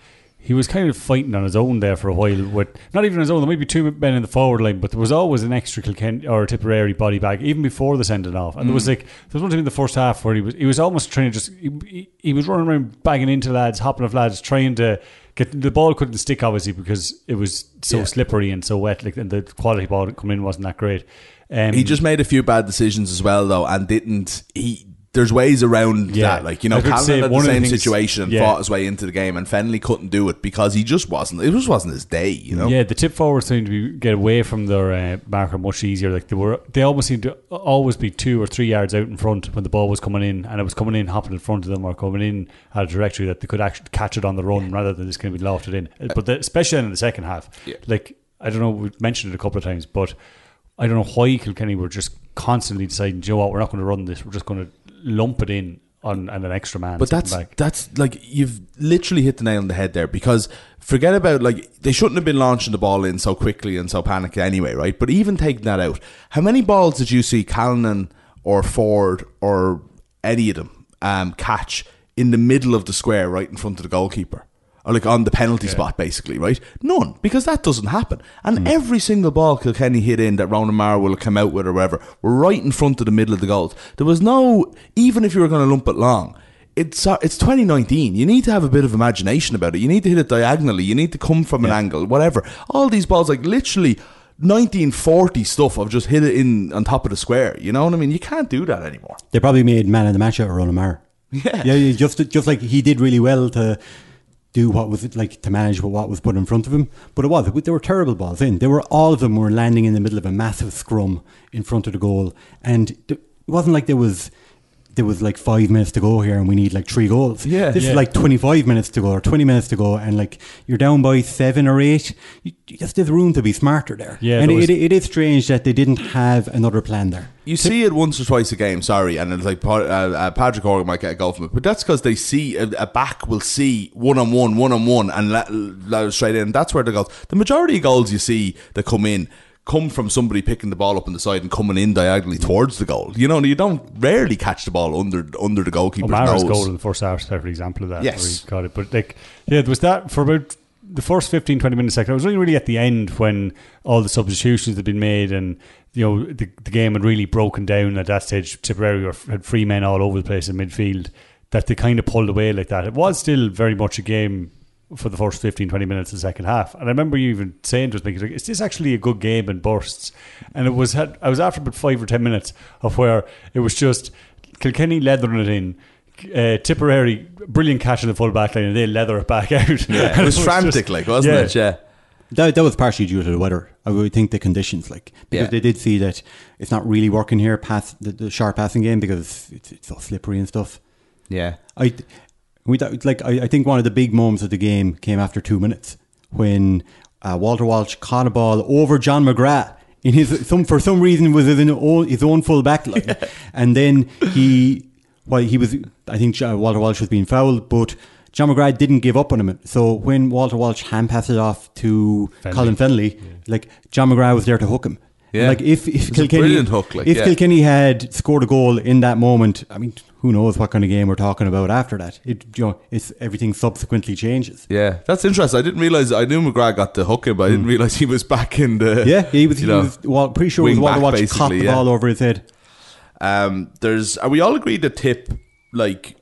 he was kind of fighting on his own there for a while. With not even his own, there might be two men in the forward line, but there was always an extra Kilkenny or Tipperary body bag even before the sending off. And there was like there was one time in the first half where he was he was almost trying to just he, he, he was running around banging into lads, hopping off lads, trying to. Get, the ball couldn't stick obviously because it was so Yeah. slippery and so wet. Like and the quality ball that come in wasn't that great. Um, he just made a few bad decisions as well, though, and didn't he. There's ways around Yeah. that, like you know, I was about to say, Callan had the the same things- situation and yeah. fought his way into the game, and Fennelly couldn't do it because he just wasn't. It just wasn't his day, you know. Yeah, the tip forwards seemed to be get away from their uh, marker much easier. Like they were, they almost seemed to always be two or three yards out in front when the ball was coming in, and it was coming in, hopping in front of them, or coming in at a trajectory that they could actually catch it on the run rather than just kind of be lofted in. Uh, But the, especially in the second half, Yeah. like I don't know, we mentioned it a couple of times, but I don't know why Kilkenny were just constantly deciding, "Do you know what, we're not going to run this. We're just going to lump it in on, on an extra man." But that's back. that's like you've literally hit the nail on the head there because forget about like they shouldn't have been launching the ball in so quickly and so panicked anyway, right? But even taking that out, how many balls did you see Callanan or Forde or any of them um, catch in the middle of the square right in front of the goalkeeper? Or like on the penalty spot, basically, right? None, because that doesn't happen. And Hmm. every single ball Kilkenny hit in that Ronan Maher will come out with or whatever were right in front of the middle of the goals. There was no, even if you were going to lump it long, it's uh, it's 2019. You need to have a bit of imagination about it. You need to hit it diagonally. You need to come from an angle, whatever. All these balls, like literally 1940 stuff of just hit it in on top of the square. You know what I mean? You can't do that anymore. They probably made man of the match out of. Yeah. yeah, yeah, just just like he did really well to do what was it like to manage what was put in front of him. But it was they were terrible balls in. They were all of them were landing in the middle of a massive scrum in front of the goal, and it wasn't like there was. There was like five minutes to go here, and we need like three goals. Yeah. this Yeah. is like twenty-five minutes to go or twenty minutes to go, and like you're down by seven or eight. You, you just there's room to be smarter there. Yeah, and there was- it, it is strange that they didn't have another plan there. You see it once or twice a game, sorry, and it's like uh, uh, Patrick Horgan might get a goal from it, but that's because they see a, a back will see one on one, one on one, and let, let it straight in. That's where the goals. The majority of goals you see that come in come from somebody picking the ball up on the side and coming in diagonally towards the goal. You know, you don't rarely catch the ball under under the goalkeeper's O'Meara's nose. goal in the first half is a perfect example of that. Yes. got it. But like, yeah, there was that for about the first 15, 20 minutes. Second, it was only really at the end when all the substitutions had been made and you know the, the game had really broken down at that stage. Tipperary were, had free men all over the place in midfield that they kind of pulled away like that. It was still very much a game for the first 15, 20 minutes of the second half. And I remember you even saying to us, like, is this actually a good game in bursts? And it was, had, I was after about five or 10 minutes of where it was just Kilkenny leathering it in. Uh, Tipperary, brilliant catch in the full back line, and they leather it back out. Yeah, And it was frantic, like wasn't it? Yeah. That, that was partially due to the weather. I would think the conditions, like because Yeah. they did see that it's not really working here past the, the sharp passing game because it's, it's so slippery and stuff. Yeah. I we thought- like I, I think one of the big moments of the game came after two minutes when uh, Walter Walsh caught a ball over John McGrath in his some for some reason was in his own, full back line, and then he well he was I think Walter Walsh was being fouled, but. John McGrath didn't give up on him. So when Walter Walsh hand passed it off to Fenley. Colin Fennelly, like John McGrath was there to hook him. Yeah. Like if, if Kilkenny, brilliant hook, like, if yeah. Kilkenny had scored a goal in that moment, I mean, who knows what kind of game we're talking about after that? It, you know, it's everything subsequently changes. Yeah, that's interesting. I didn't realize. I knew McGrath got the hook in, but I didn't realize he was back in the. Yeah, he was. you He know, was well, pretty sure he was back, caught basically, the yeah. ball over his head. Um, there's. Are we all agreed that Tip like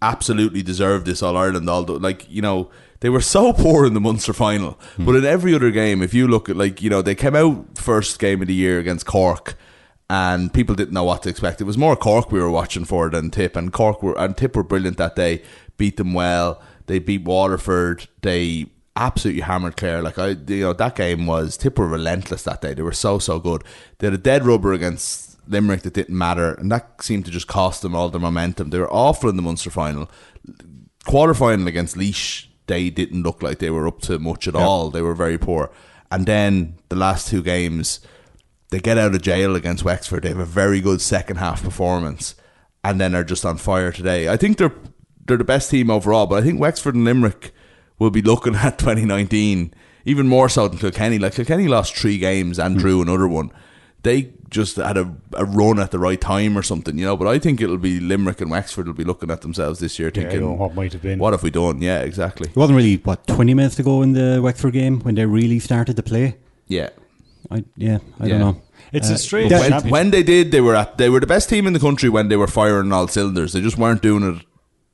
absolutely deserved this All Ireland? Although, like you know, they were so poor in the Munster final, Hmm. but in every other game, if you look at like you know, they came out first game of the year against Cork. And people didn't know what to expect. It was more Cork we were watching for than Tip, and Cork were and Tip were brilliant that day. Beat them well. They beat Waterford. They absolutely hammered Clare. Like I, you know, that game was Tip were relentless that day. They were so so good. They had a dead rubber against Limerick that didn't matter, and that seemed to just cost them all their momentum. They were awful in the Munster final. Quarter final against Laois, they didn't look like they were up to much at all. They were very poor. And then the last two games, they get out of jail against Wexford. They have a very good second half performance, and then are just on fire today. I think they're they're the best team overall, but I think Wexford and Limerick will be looking at 2019 even more so than Kilkenny. Like Kilkenny lost three games and drew another one. They just had a, a run at the right time or something, you know. But I think it'll be Limerick and Wexford will be looking at themselves this year, thinking, you know, what might have been. What have we done? Yeah, exactly. It wasn't really what twenty minutes to go in the Wexford game when they really started to play. Yeah. I yeah, I Yeah. don't know. It's Uh, a strange But when, when they did, they were at they were the best team in the country when they were firing on all cylinders. They just weren't doing it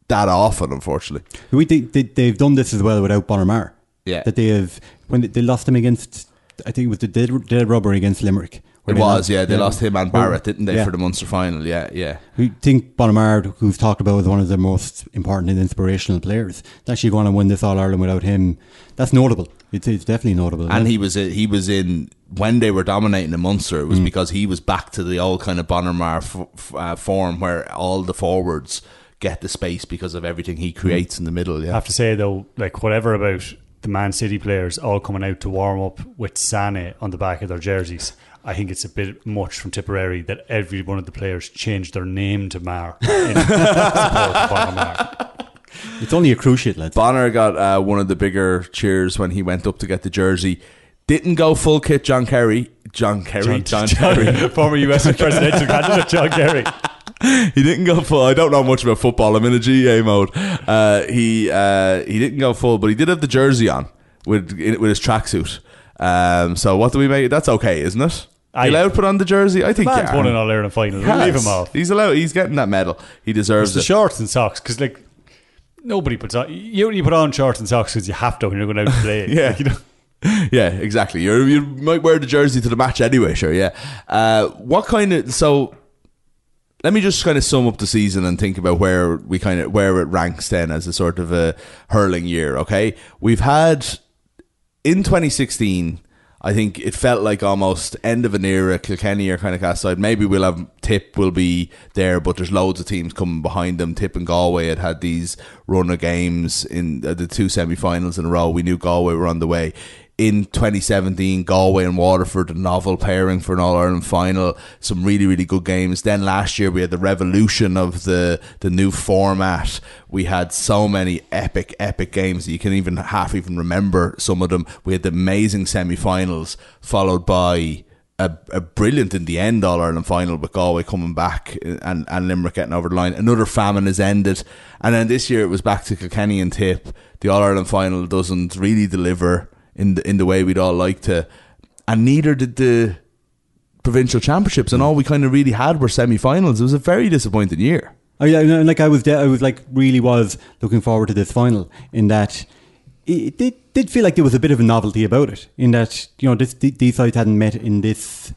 that often, unfortunately. We they, they, they've done this as well without Bonner Maher. Yeah. that they have when they, they lost him against. I think it was the dead, dead rubber against Limerick. Where It was, lost- yeah. They lost him and Barrett, didn't they, Yeah. for the Munster final? Yeah, yeah. We think Bonamard, who's talked about as one of the most important and inspirational players, is actually going to win this All Ireland without him. That's notable. It's, it's definitely notable. And he was uh, he was in when they were dominating the Munster. It was mm. because he was back to the old kind of Bonner Maher f- f- uh, form where all the forwards get the space because of everything he mm. creates in the middle. Yeah. I have to say though, like whatever about the Man City players all coming out to warm up with Sane on the back of their jerseys. I think it's a bit much from Tipperary that every one of the players changed their name to Maher in support of Bonner Maher. it's only a cruciate, lads. Bonner got uh, one of the bigger cheers when he went up to get the jersey. Didn't go full kit. John Kerry, John Kerry, John, Kerry. former US presidential candidate John Kerry. he didn't go full. I don't know much about football. I'm in a GAA mode. Uh, he uh, he didn't go full, but he did have the jersey on with with his tracksuit. Um, so what do we make? That's okay, isn't it? I- He allowed to put on the jersey. I think Man's yeah. won an All Ireland final. He We'll leave him off. He's allowed. He's getting that medal. He deserves It's the it. shorts and socks because like nobody puts on. You only put on shorts and socks because you have to when you're going out to play. Yeah. Like, you know. yeah, exactly. You you might wear the jersey to the match anyway. Sure, yeah. Uh, what kind of so? Let me just kind of sum up the season and think about where we kind of where it ranks then as a sort of a hurling year. Okay, we've had in 2016. I think it felt like almost end of an era. Kilkenny are kind of cast aside. Maybe we'll have Tip will be there, but there's loads of teams coming behind them. Tip and Galway had had these run of games in uh, the two semi-finals in a row. We knew Galway were on the way. In 2017, Galway and Waterford, a novel pairing for an All Ireland final. Some really, really good games. Then last year we had the revolution of the the new format. We had so many epic, epic games that you can even half even remember some of them. We had the amazing semi-finals, followed by a, a brilliant in the end All Ireland final with Galway coming back and, and Limerick getting over the line. Another famine has ended, and then this year it was back to Kilkenny and Tip. The All Ireland final doesn't really deliver in the, in the way we'd all like to, and neither did the provincial championships. And mm. all we kind of really had were semi-finals. It was a very disappointing year. Oh yeah, no, like I was, de- I was like really was looking forward to this final in that it did, did feel like there was a bit of a novelty about it. In that you know this these sides hadn't met in this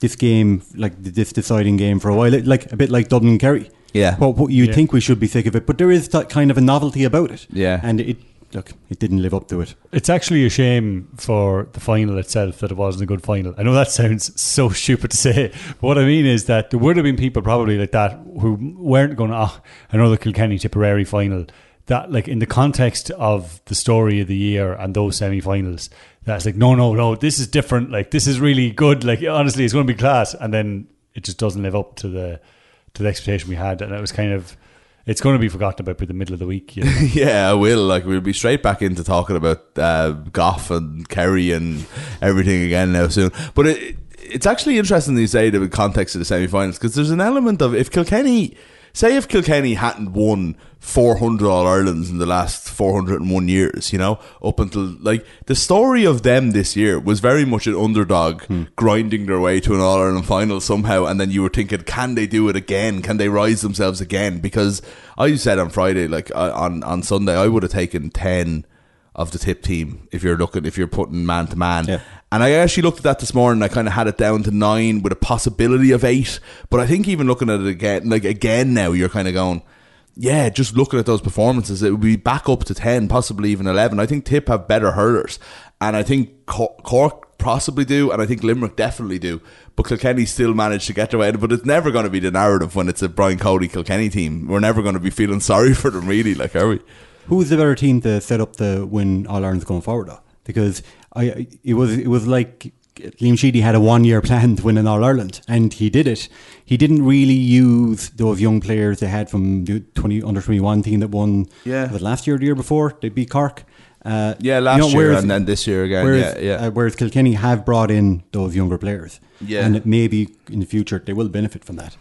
this game like this deciding game for a while, like a bit like Dublin Kerry. Yeah. Well, what you Yeah. think we should be sick of it, but there is that kind of a novelty about it. Yeah. and it look it didn't live up to it. It's actually a shame for the final itself that it wasn't a good final. I know that sounds so stupid to say, but what I mean is that there would have been people probably like that who weren't going oh, ah, I know the Kilkenny Tipperary final, that like in the context of the story of the year and those semi finals, that's like, no, no, no, this is different. Like, this is really good. Like, honestly, it's going to be class. And then it just doesn't live up to the, to the expectation we had. And it was kind of, it's going to be forgotten about by the middle of the week. You know? yeah, I will. Like we'll be straight back into talking about uh, Gough and Kerry and everything again now soon. But it, it's actually interesting that you say the context of the semi-finals because there's an element of if Kilkenny, say if Kilkenny hadn't won 400 All Irelands in the last 401 years, you know, up until like the story of them this year was very much an underdog grinding their way to an All Ireland final somehow, and then you were thinking, can they do it again? Can they rise themselves again? Because I said on Friday, like uh, on on Sunday, I would have taken 10 of the tip team if you're looking if you're putting man to man. And I actually looked at that this morning. I kind of had it down to nine with a possibility of eight. But I think even looking at it again, like again now, you're kind of going, yeah, just looking at those performances, it would be back up to ten, possibly even eleven. I think Tip have better hurlers, and I think Cork possibly do, and I think Limerick definitely do. But Kilkenny still managed to get their way. But it's never going to be the narrative when it's a Brian Cody Kilkenny team. We're never going to be feeling sorry for them, really. Like, are we? Who's the better team to set up the win All Ireland's going forward though? Because I it was it was like Liam Sheedy had a one year plan to win an All Ireland and he did it. He didn't really use those young players they had from the twenty under twenty one team that won Yeah. was it last year or the year before they beat Cork. Uh, Yeah, last year and then this year again. Whereas, Yeah, yeah. Uh, whereas Kilkenny have brought in those younger players, Yeah. and maybe in the future they will benefit from that.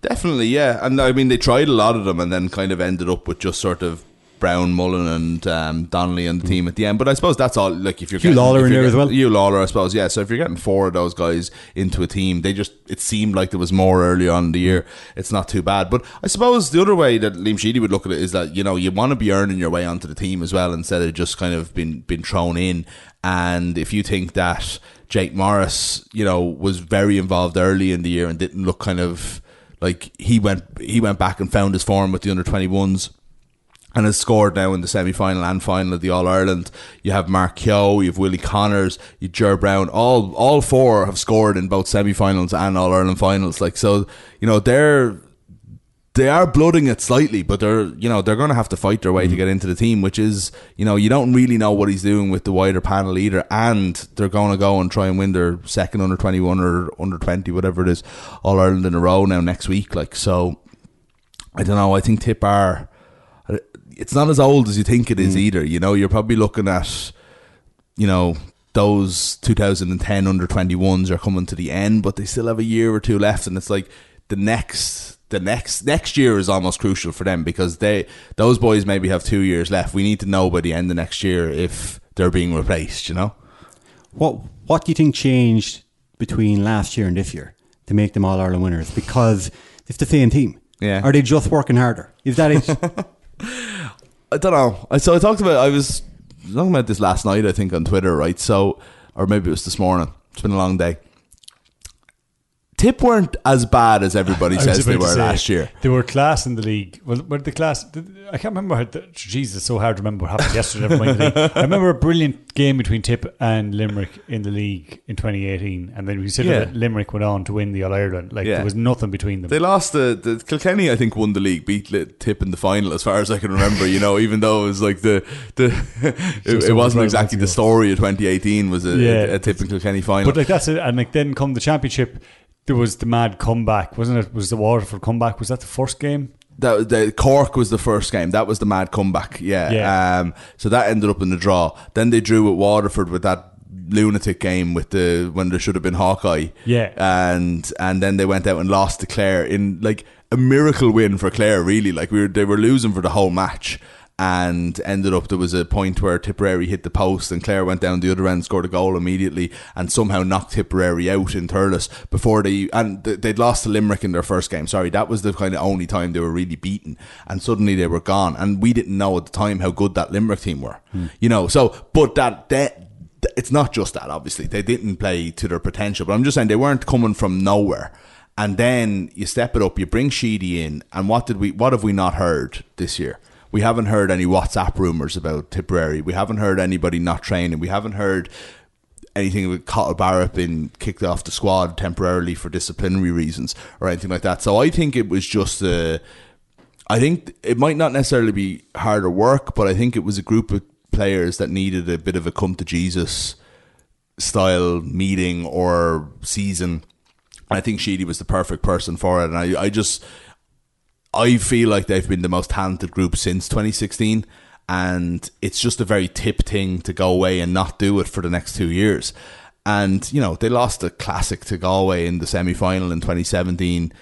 Definitely, yeah. And I mean, they tried a lot of them and then kind of ended up with just sort of Brown, Mullen, and um, Donnelly and the team at the end. But I suppose that's all. Like if you're Hugh getting, Lawler in there as well. Hugh Lawler, I suppose. Yeah. So if you're getting four of those guys into a team, they just it seemed like there was more early on in the year. It's not too bad. But I suppose the other way that Liam Sheedy would look at it is that you know you want to be earning your way onto the team as well instead of just kind of been been thrown in. And if you think that Jake Morris, you know, was very involved early in the year and didn't look kind of like he went he went back and found his form with the under twenty ones and has scored now in the semi final and final of the All Ireland. You have Mark Keogh, you have Willie Connors, you Ger Brown. All all four have scored in both semi finals and All Ireland finals. Like so, you know they're they are blooding it slightly, but they're you know they're going to have to fight their way to mm-hmm. get into the team, which is you know you don't really know what he's doing with the wider panel either, and they're going to go and try and win their second under twenty one or under twenty, whatever it is, All Ireland in a row now next week. Like so, I don't know. I think Tip are. It's not as old as you think it is mm. either. You know, you're probably looking at, you know, those 2010 under 21s are coming to the end, but they still have a year or two left, and it's like the next. The next next year is almost crucial for them because they those boys maybe have two years left. We need to know by the end of next year if they're being replaced. You know, What What do you think changed between last year and this year to make them All Ireland winners? Because it's the same team. Yeah. Are they just working harder? Is that it? I don't know. I so I talked about I was talking about this last night. I think on Twitter, right? So or maybe it was this morning. It's been a long day. Tip weren't as bad as everybody says they were say, last year. They were class in the league. Well, were the class? I can't remember. How the, Jesus, it's so hard to remember what happened yesterday. I remember a brilliant game between Tip and Limerick in the league in 2018, and then we consider Yeah. that Limerick went on to win the All Ireland. Like Yeah. there was nothing between them. They lost the, the Kilkenny. I think won the league, beat Tip in the final, as far as I can remember. You know, even though it was like the the it, it wasn't exactly the story of 2018 was a, Yeah. a, a Tip and Kilkenny final. but like that's it. And like then come the championship, there was the mad comeback, wasn't it? Was the Waterford comeback? Was that the first game? that the Cork was the first game. That was the mad comeback. Yeah. Yeah. Um, so that ended up in the draw. Then they drew at Waterford with that lunatic game with the when there should have been Hawkeye. Yeah. And and then they went out and lost to Clare in like a miracle win for Clare. Really, like we were they were losing for the whole match. And ended up there was a point where Tipperary hit the post and Clare went down the other end, scored a goal immediately, and somehow knocked Tipperary out in Thurles before they and they'd lost to Limerick in their first game. Sorry, that was the kind of only time they were really beaten, and suddenly they were gone. And we didn't know at the time how good that Limerick team were, hmm. you know. So, but that that it's not just that. Obviously, they didn't play to their potential, but I'm just saying they weren't coming from nowhere. And then you step it up, you bring Sheedy in, and what did we? What have we not heard this year? We haven't heard any WhatsApp rumors about Tipperary. We haven't heard anybody not training. We haven't heard anything with Cathal Barrett being kicked off the squad temporarily for disciplinary reasons or anything like that. So I think it was just a. I think it might not necessarily be harder work, but I think it was a group of players that needed a bit of a come to Jesus style meeting or season. I think Sheedy was the perfect person for it, and I, I just I feel like they've been the most talented group since 2016, and it's just a very tip thing to go away and not do it for the next two years. And you know they lost a classic to Galway in the semi final in 2017,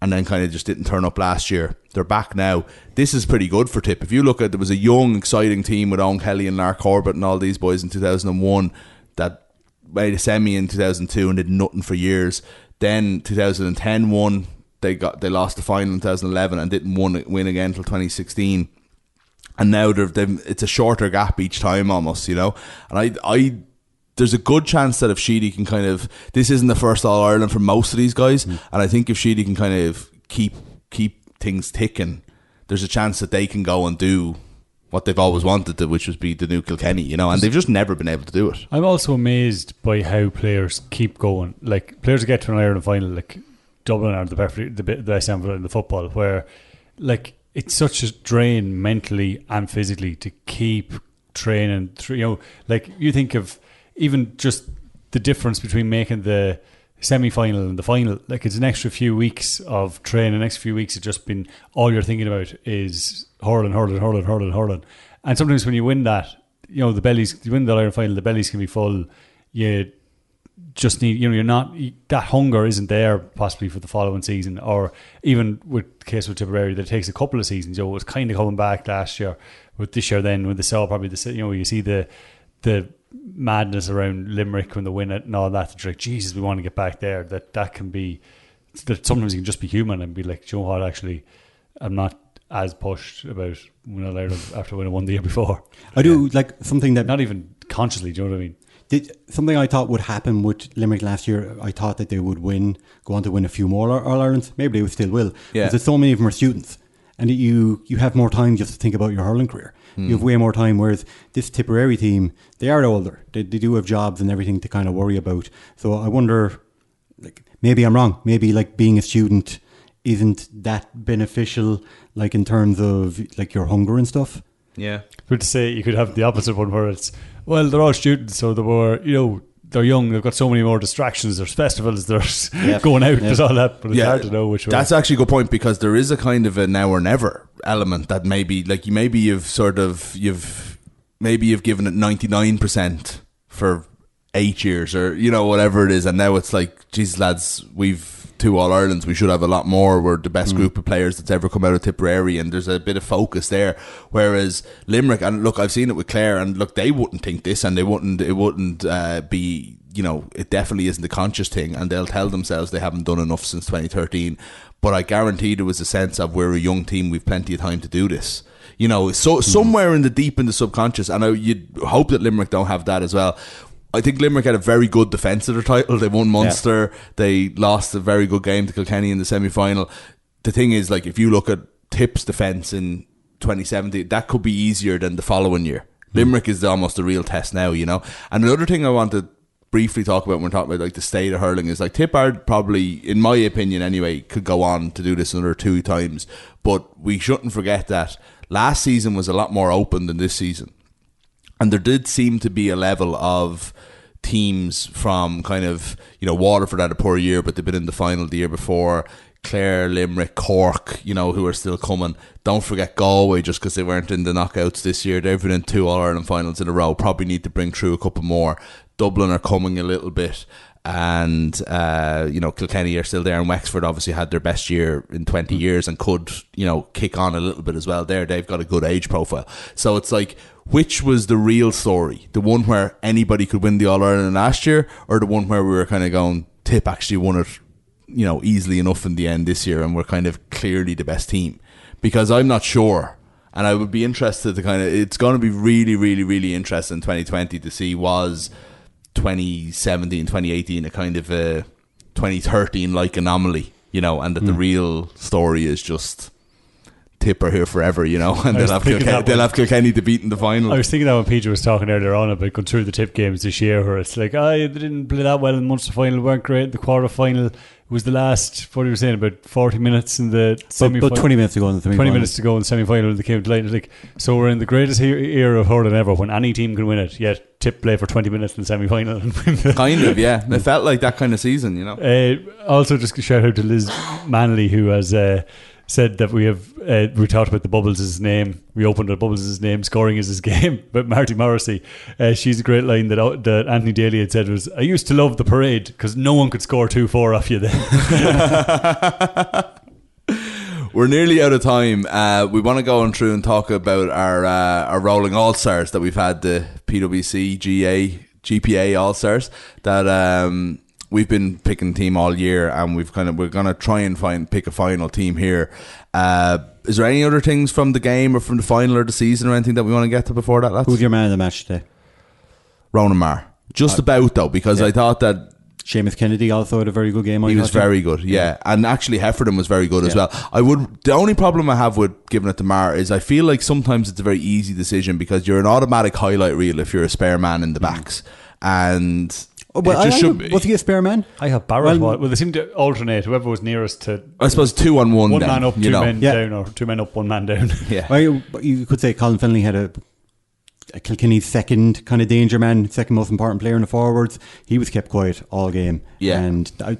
and then kind of just didn't turn up last year. They're back now. This is pretty good for Tip. If you look at there was a young, exciting team with Eoin Kelly and Lar Corbett and all these boys in 2001 that made a semi in 2002 and did nothing for years. Then 2010 won. They got they lost the final in 2011 and didn't win win again until 2016. And now they're, they've, it's a shorter gap each time almost, you know. And I I there's a good chance that if Sheedy can kind of this isn't the first All Ireland for most of these guys, mm. and I think if Sheedy can kind of keep keep things ticking, there's a chance that they can go and do what they've always wanted to, which was be the new Kilkenny, you know, and they've just never been able to do it. I'm also amazed by how players keep going. Like players get to an Ireland final, like Dublin are the perfect, the, best example in the football, where like it's such a drain mentally and physically to keep training. Through, you know, like you think of even just the difference between making the semi final and the final. Like it's an extra few weeks of training. The next few weeks, it's just been all you're thinking about is hurling, hurling, hurling, hurling, hurling. And sometimes when you win that, you know the bellies. You win the Ireland final, the bellies can be full. You just need you know you're not that hunger isn't there possibly for the following season or even with the case with Tipperary that it takes a couple of seasons. You know, it was kind of coming back last year with this year. Then with the saw probably the you know you see the the madness around Limerick when they win it and all that. It's like Jesus, we want to get back there. That that can be that sometimes you can just be human and be like, "Do you know what? Actually, I'm not as pushed about winning Ireland after winning one the year before. I do like something that Not even consciously. Do you know what I mean? Did, something I thought would happen with Limerick last year, I thought that they would win, go on to win a few more All Irelands. Maybe they still will. Yeah. Because so many of them are students. And you, you have more time just to think about your hurling career. You have hmm. way more time. Whereas this Tipperary team, they are older. They, they do have jobs and everything to kind of worry about. So I wonder, like, maybe I'm wrong. Maybe like being a student isn't that beneficial, like in terms of like your hunger and stuff. Yeah. But to say you could have the opposite one where it's well, they're all students, so they were you know they're young. They've got so many more distractions. There's festivals. There's going out. There's all that. But it's hard to know which. That's way. actually a good point because there is a kind of a now or never element that maybe like you maybe you've sort of you've maybe you've given it ninety nine percent for eight years or you know whatever it is, and now it's like, Jesus lads, we've two All Irelands. We should have a lot more. We're the best group of players that's ever come out of Tipperary, and there's a bit of focus there. Whereas Limerick, and look, I've seen it with Clare, and look, they wouldn't think this, and they wouldn't. It wouldn't uh, be. You know, it definitely isn't a conscious thing, and they'll tell themselves they haven't done enough since 2013. But I guarantee there was a sense of we're a young team, we've plenty of time to do this. You know, so somewhere in the deep in the subconscious, and I, you'd hope that Limerick don't have that as well. I think Limerick had a very good defence of their title. They won Munster. They lost a very good game to Kilkenny in the semi final. The thing is, like, if you look at Tip's defence in 2017, that could be easier than the following year. Hmm. Limerick is almost a real test now, you know. And another thing I want to briefly talk about when we're talking about like the state of hurling is like Tip are probably, in my opinion anyway, could go on to do this another two times. But we shouldn't forget that last season was a lot more open than this season and there did seem to be a level of teams from kind of you know Waterford had a poor year, but they've been in the final the year before. Clare, Limerick, Cork, you know, who are still coming. Don't forget Galway, just because they weren't in the knockouts this year. They've been in two All Ireland finals in a row. Probably need to bring through a couple more. Dublin are coming a little bit and uh, you know Kilkenny are still there, and Wexford obviously had their best year in twenty years and could you know kick on a little bit as well. There, they've got a good age profile, so it's like which was the real story, the one where anybody could win the All Ireland last year, or the one where we were kind of going Tip actually won it, you know, easily enough in the end this year, and we're kind of clearly the best team because I'm not sure. And I would be interested to kind of, it's going to be really, really, really interesting in 2020 to see was 2017, 2018, a kind of a 2013 like anomaly, you know, and that Hmm. the real story is just Tipper here forever, you know, and they'll have, thinking Kilkenny, they'll one. have Kilkenny to beat in the final. I was thinking that when Peter was talking earlier on about going through the tip games this year, where it's like, oh, they didn't play that well in the Munster final, weren't great. The quarter final was the last, what were you saying, about 40 minutes in the But, semi but 20 minutes to go in the semi 20 minutes to go in the semi final, and they came to light. It's like, so we're in the greatest he- era of hurling ever when any team can win it, yet tip play for 20 minutes in the semi final and win the. kind of, yeah. It felt like that kind of season, you know. Uh, also, just a shout out to Liz Manley, who has uh, said that we have uh, we talked about the Bubbles is his name. We opened with Bubbles is his name, scoring is his game. But Marty Morrissey, uh, she's a great line that uh, that Anthony Daly had said was, "I used to love the parade because no one could score two four off you then." We're nearly out of time. Uh, we want to go on through and talk about our uh, our rolling all stars that we've had the PwC GAA GPA all stars that um, we've been picking team all year, and we've kind of we're gonna try and find pick a final team here. Uh, is there any other things from the game or from the final or the season or anything that we want to get to before that? Lads? Who's your man of the match today? Ronan Maher. Just about though, because I thought that Seamus Kennedy also had a very good game. He was very good, yeah. And actually, Heffernan was very good as well. I would. The only problem I have with giving it to Maher is I feel like sometimes it's a very easy decision because you're an automatic highlight reel if you're a spare man in the backs, and Oh, well, it just I- I- be. was he a spare man? I have Barrett. Well- Well, well, they seem to alternate. Whoever was nearest to I suppose two on one. one then, man up, you two know. men Yeah. down, or two men up, one man down. Yeah, Well, you, you could say Colin Fennelly had a, a Kilkenny's second kind of danger man, second most important player in the forwards. He was kept quiet all game. Yeah. And I,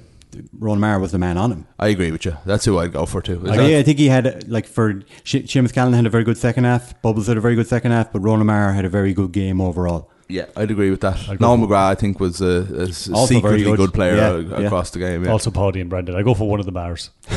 Ron Maher was the man on him. I agree with you. That's who I'd go for too. Is I, that- yeah, I think he had, like, for Sh- Seamus Callan had a very good second half. Bubbles had a very good second half, but Ron Maher had a very good game overall. Yeah, I'd agree with that. I'd Noel McGrath, I think, was a, very secretly good. good. player Yeah, a- yeah. across the game. Yeah. Also, Paddy and Brendan. I go for one of the bars.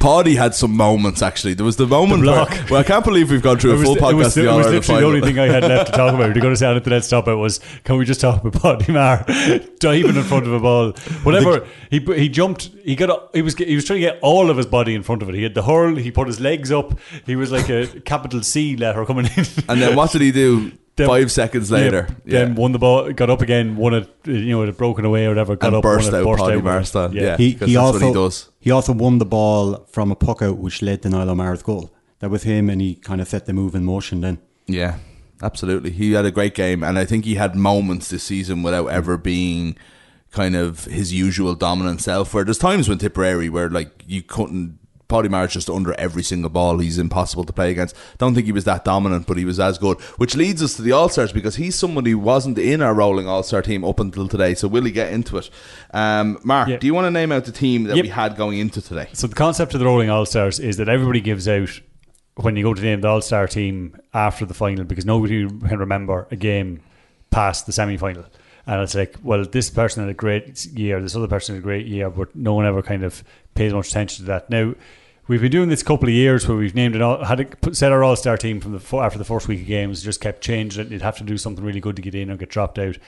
Paddy had some moments actually. There was the moment The where, well, I can't believe we've gone through a It was, full it podcast. was, of the it was literally the only thing I had left to talk about. You're going to say anything let's stop it was can we just talk about Paddy Maher diving in front of a ball? Whatever he he jumped, he got he was he was trying to get all of his body in front of it. He had the hurl, he put his legs up. He was like a capital C letter coming in. And then what did he do? Then- Five seconds later, Yeah, then won the ball, got up again, won it. You know, it had broken away or whatever. Got And up, burst won it, out burst Paddy out. Marr with Yeah. He, he that's also what he does. he also won the ball from a puck out, which led to Niall O'Meara's goal. That was him, and he kind of set the move in motion. Then Yeah, absolutely. He had a great game, and I think he had moments this season without ever being kind of his usual dominant self. Where there's times when Tipperary where like you couldn't. Paddy Maher's just under every single ball. He's impossible to play against. Don't think he was that dominant, but he was as good. Which leads us to the All Stars because he's somebody who wasn't in our rolling All Star team up until today. So will he get into it? Um, Mark, Yeah. do you want to name out the team that Yep. we had going into today? So the concept of the rolling all stars is that everybody gives out when you go to name the all star team after the final because nobody can remember a game past the semi final. And it's like, well, this person had a great year, this other person had a great year, but no one ever kind of pays much attention to that. Now, we've been doing this couple of years where we've named it all, had it put, set our all star team from the after the first week of games, just kept changing it. You'd have to do something really good to get in or get dropped out.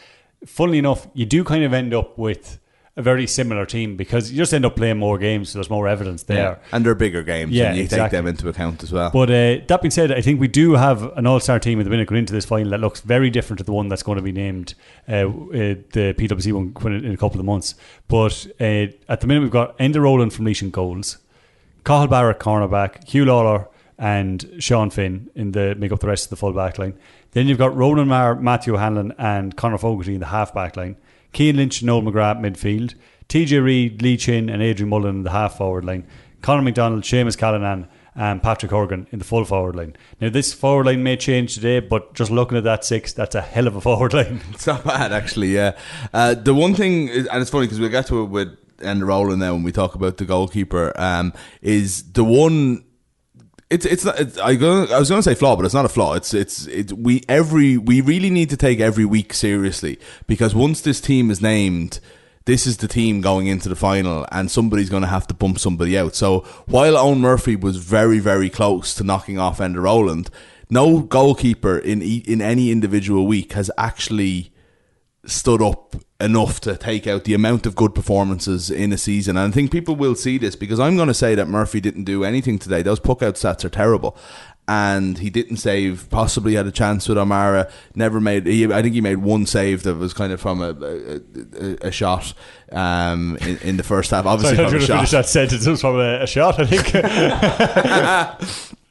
Funnily enough, you do kind of end up with a very similar team because you just end up playing more games, so there's more evidence there. And they're bigger games. Yeah, and you exactly. take them into account as well. But uh, that being said, I think we do have an all-star team at the minute going into this final that looks very different to the one that's going to be named uh, uh, the PwC one in a couple of months. But uh, at the minute, we've got Enda Rowland from Laois and goals, Cathal Barrett cornerback, Hugh Lawler and Sean Finn in the make up the rest of the full back line. Then you've got Ronan Maher, Matthew Hanlon, and Conor Fogarty in the half back line. Cian Lynch and Noel McGrath midfield. TJ Reid, Lee Chin, and Adrian Mullen in the half forward line. Conor McDonald, Seamus Callanan, and Patrick Horgan in the full forward line. Now, this forward line may change today, but just looking at that six, that's a hell of a forward line. It's not bad, actually. Yeah. Uh, the one thing, and it's funny because we'll get to it with Enda Rowland now when we talk about the goalkeeper. Um, is the one. It's it's not. It's, I go. I was going to say flaw, but it's not a flaw. It's it's it's we every we really need to take every week seriously because once this team is named. This is the team going into the final, and somebody's going to have to bump somebody out. So while Eoin Murphy was very, very close to knocking off Enda Rowland, no goalkeeper in in any individual week has actually stood up enough to take out the amount of good performances in a season. And I think people will see this because I'm going to say that Murphy didn't do anything today. Those puck out stats are terrible. And he didn't save. Possibly had a chance with Amara. Never made. He, I think he made one save that was kind of from a a, a, a shot um, in, in the first half. Obviously, Sorry, I from a was shot. finish that sentence. It was from a, a shot, I think.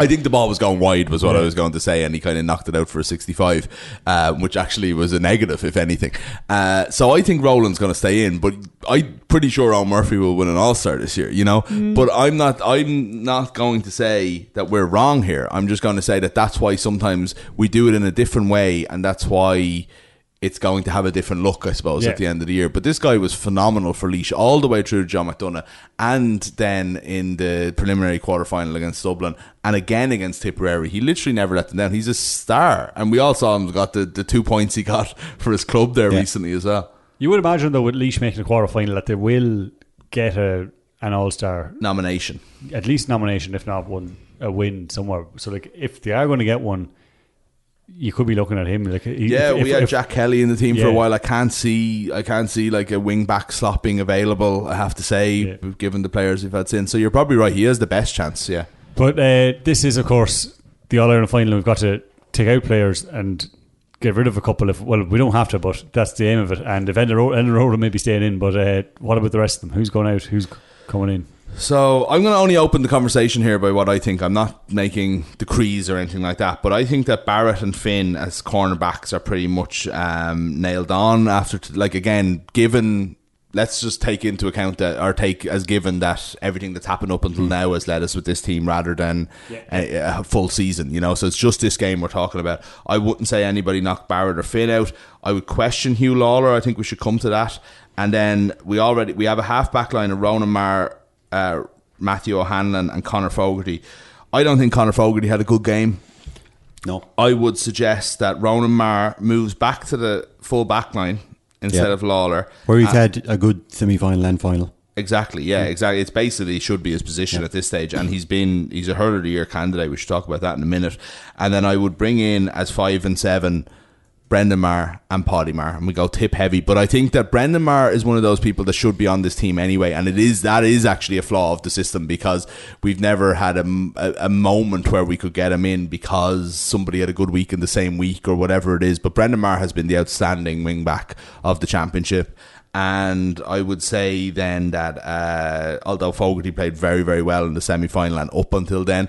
I think the ball was going wide, was what I was going to say, and he kind of knocked it out for a 65, uh, which actually was a negative, if anything. Uh, so I think Rowland's going to stay in, but I'm pretty sure Al Murphy will win an All Star this year, you know. But I'm not. I'm not going to say that we're wrong here. I'm just going to say that that's why sometimes we do it in a different way, and that's why. It's going to have a different look, I suppose, Yeah. at the end of the year. But this guy was phenomenal for Laois all the way through to Joe McDonagh and then in the preliminary quarter final against Dublin and again against Tipperary. He literally never let them down. He's a star. And we all saw him got the, the two points he got for his club there Yeah. recently as well. you would imagine, though, with Laois making a quarter final, that they will get a, an All Star Nomination. at least nomination, if not one a win somewhere. So like if they are going to get one, you could be looking at him. Like Yeah, if- we had if- Jack Kelly in the team for a while. I can't see, I can't see like a wing back slot being available. I have to say, Yeah. given the players we've had since. So you're probably right. He has the best chance. Yeah. But uh, this is, of course, the All Ireland final. We've got to take out players and get rid of a couple. If well, we don't have to, but that's the aim of it. And if Enda Ro- may be staying in, but uh, what about the rest of them? Who's going out? Who's coming in? So I'm going to only open the conversation here by what I think. I'm not making decrees or anything like that, but I think that Barrett and Finn as cornerbacks are pretty much um, nailed on. After t- like again, given let's just take into account that or take as given that everything that's happened up until now has led us with this team rather than a, a full season. You know, so it's just this game we're talking about. I wouldn't say anybody knocked Barrett or Finn out. I would question Hugh Lawler. I think we should come to that. And then we already we have a half back line of Ronan Maher uh, Matthew O'Hanlon and Conor Fogarty. I don't think Conor Fogarty had a good game. No. I would suggest that Ronan Maher moves back to the full back line instead Yeah. of Lawler. Where he's Uh, had a good semi final and final. Exactly, yeah, exactly. It's basically should be his position at this stage, and he's been he's a hurler of the year candidate. We should talk about that in a minute. And then I would bring in as five and seven Brendan Maher and Paddy Maher, and we go tip heavy. But I think that Brendan Maher is one of those people that should be on this team anyway, and it is that is actually a flaw of the system because we've never had a a moment where we could get him in because somebody had a good week in the same week or whatever it is. But Brendan Maher has been the outstanding wing back of the championship. And I would say then that uh, although Fogarty played very, very well in the semi final and up until then,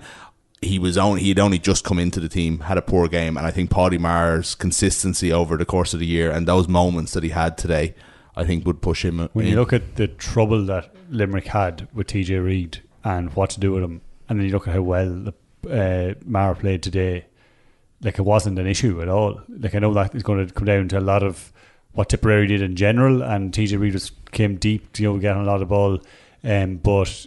he was only he'd only just come into the team, had a poor game, and I think Paddy Maher's consistency over the course of the year and those moments that he had today, I think would push him. When in. you look at the trouble that Limerick had with TJ Reid and what to do with him, and then you look at how well the, uh, Mara played today, like it wasn't an issue at all. Like I know that is going to come down to a lot of what Tipperary did in general, and TJ Reid was came deep, you know, getting a lot of ball, um, but.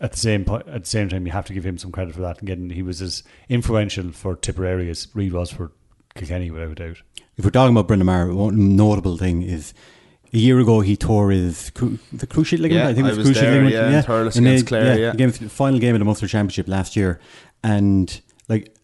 At the same point, at the same time, you have to give him some credit for that. And getting, he was as influential for Tipperary as Reid was for Kilkenny, without a doubt. If we're talking about Brendan Maher, one notable thing is a year ago he tore his cru- the cruciate ligament. Yeah, I think it was, was cruciate there, ligament. yeah, in Thurles And against Clare, yeah. the game, final game of the Munster Championship last year, and like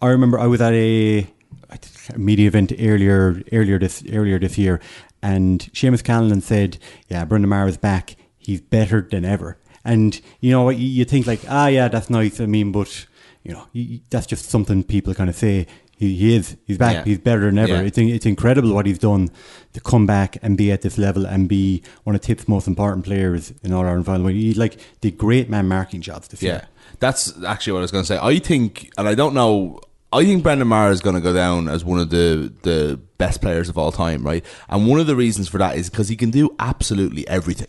I remember I was at a I think, a media event earlier earlier this earlier this year, and Seamus Callanan said, "Yeah, Brendan Maher is back. He's better than ever." And you know, you, you think like, ah, yeah, that's nice. I mean, but you know, you, that's just something people kind of say. He, he is. He's back. Yeah. He's better than ever. Yeah. It's it's incredible what he's done to come back and be at this level and be one of Tip's most important players in all Ireland final. He like did great man marking jobs this Yeah, year. that's actually what I was going to say. I think, and I don't know. I think Brendan Maher is going to go down as one of the the best players of all time, right? And one of the reasons for that is because he can do absolutely everything.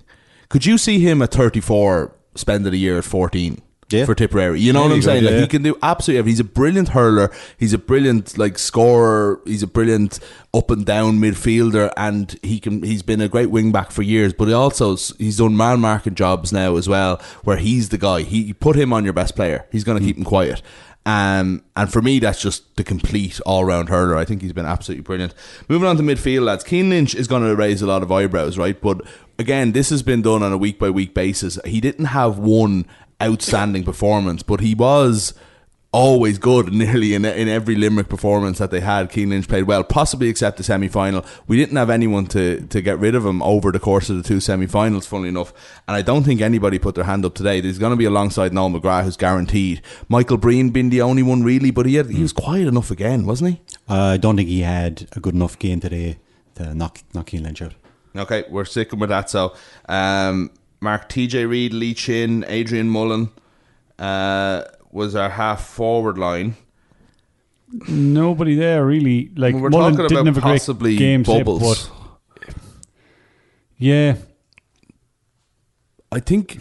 Could you see him at 34 spending a year at 14 Yeah. for Tipperary? You know Yeah, what I'm saying? Like yeah. he can do absolutely everything. He's a brilliant hurler. He's a brilliant like scorer. He's a brilliant up and down midfielder, and he can. He's been a great wing back for years. But he also he's done man marking jobs now as well, where he's the guy. He you put him on your best player. He's going to hmm. keep him quiet. Um, and for me, that's just the complete all round hurler. I think he's been absolutely brilliant. Moving on to midfield, lads. Cian Lynch is going to raise a lot of eyebrows, right? But again, this has been done on a week by week basis. He didn't have one outstanding performance, but he was always good nearly in in every Limerick performance that they had. Cian Lynch played well, possibly except the semi final. We didn't have anyone to, to get rid of him over the course of the two semi finals, funnily enough. And I don't think anybody put their hand up today. There's going to be alongside Noel McGrath, who's guaranteed. Michael Breen being the only one really, but he had, he was quiet enough again, wasn't he? Uh, I don't think he had a good enough game today to knock knock Cian Lynch out. Okay, we're sticking with that. So, um, Mark TJ Reid, Lee Chin, Adrian Mullen uh, was our half forward line. Nobody there really. Like We're Mullen talking didn't about have a great possibly game today, bubbles. but yeah, I think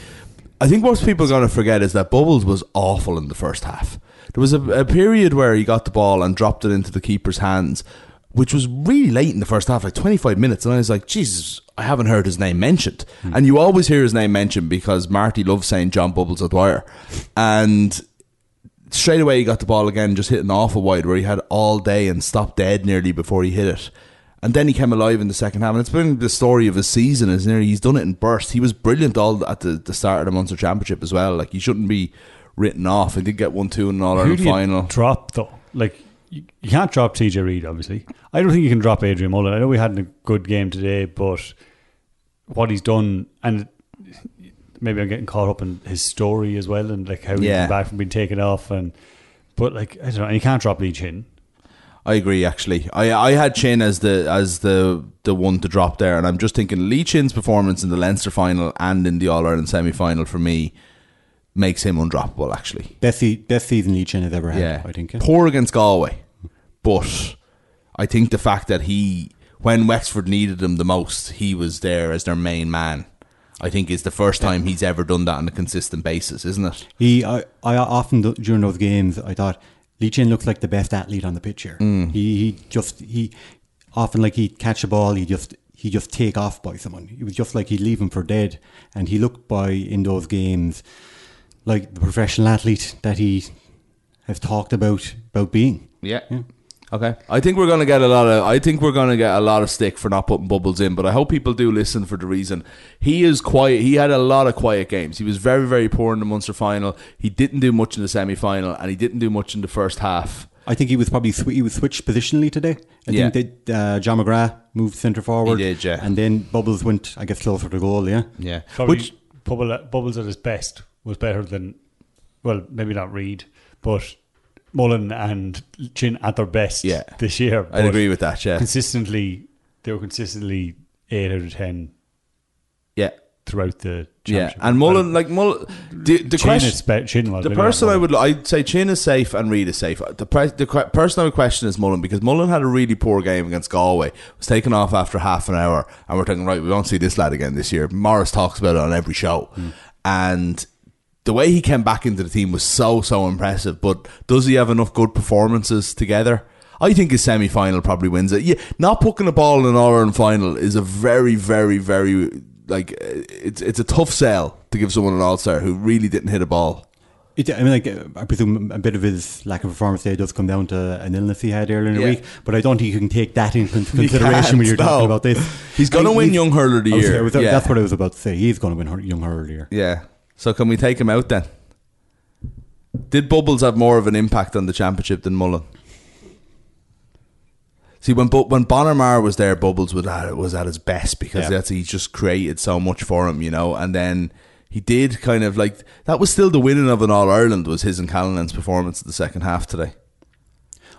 I think most people are going to forget is that Bubbles was awful in the first half. There was a, a period where he got the ball and dropped it into the keeper's hands, which was really late in the first half, like 25 minutes. And I was like, Jesus, I haven't heard his name mentioned. Hmm. And you always hear his name mentioned because Marty loves saying John Bubbles O'Dwyer. And straight away he got the ball again, just hitting off a wide where he had all day and stopped dead nearly before he hit it. And then he came alive in the second half, and it's been the story of his season. Is nearly he's done it in bursts. He was brilliant all at the, the start of the Munster Championship as well. Like he shouldn't be written off. He did get one two in an All Ireland final. drop though? Like you, you can't drop TJ Reid, obviously. I don't think you can drop Adrian Mullen. I know we had a good game today, but what he's done and maybe I'm getting caught up in his story as well and like how he Yeah. came back from being taken off and but like I don't know, and you can't drop Lee Chin. I agree. Actually, I I had Chin as the as the the one to drop there, and I'm just thinking Lee Chin's performance in the Leinster final and in the All Ireland semi final for me makes him undroppable. Actually, Best, se- best season Lee Chin has ever had, yeah, I think. yeah. poor against Galway, but I think the fact that he when Wexford needed him the most, he was there as their main man. I think is the first time he's ever done that on a consistent basis, isn't it? He, I, I often during those games, I thought Lee Chin looks like the best athlete on the pitch here. Mm. He, he just he often like he'd catch a ball, he just he just take off by someone. It was just like he'd leave him for dead, and he looked by in those games like the professional athlete that he has talked about about being. Yeah. Okay. I think we're gonna get a lot of I think we're gonna get a lot of stick for not putting bubbles in, but I hope people do listen for the reason. He is quiet he had a lot of quiet games. He was very, very poor in the Munster final. He didn't do much in the semi final and he didn't do much in the first half. I think he was probably sw- he was switched positionally today. I Yeah. think that uh, John McGrath moved centre forward. He did, yeah. And then Bubbles went, I guess, closer to goal. Yeah. Yeah. Probably Which Bubble, Bubbles at his best was better than well, maybe not Reid, but Mullen and Chin at their best Yeah. this year. I'd agree with that, yeah. Consistently they were consistently eight out of ten Yeah. throughout the Yeah. And Mullen like Mullen the, the Chin question Chin The person I would, I'd say Chin is safe and Reid is safe. The, pre- the que- person I would question is Mullen because Mullen had a really poor game against Galway. Was taken off after half an hour, and we're thinking, right, we won't see this lad again this year. Morris talks about it on every show, hmm. and the way he came back into the team was so so impressive. But does he have enough good performances together? I think his semi final probably wins it. Yeah, not putting a ball in an Ireland final is a very, very, very like it's it's a tough sell to give someone an All Star who really didn't hit a ball. It, I mean, like I presume a bit of his lack of performance there does come down to an illness he had earlier in the Yeah. week. But I don't think you can take that into consideration when you're can't, talking about this. He's gonna win Young Hurler of the Year. Was- Yeah. That's what I was about to say. He's going to win Young Hurler of the Year. Yeah. So can we take him out then? Did Bubbles have more of an impact on the championship than Mullen? See, when when Bonner Maher was there, Bubbles was at was at his best because Yeah. that's he just created so much for him, you know. And then he did kind of like that was still the winning of an All Ireland was his and Callanan's performance in the second half today.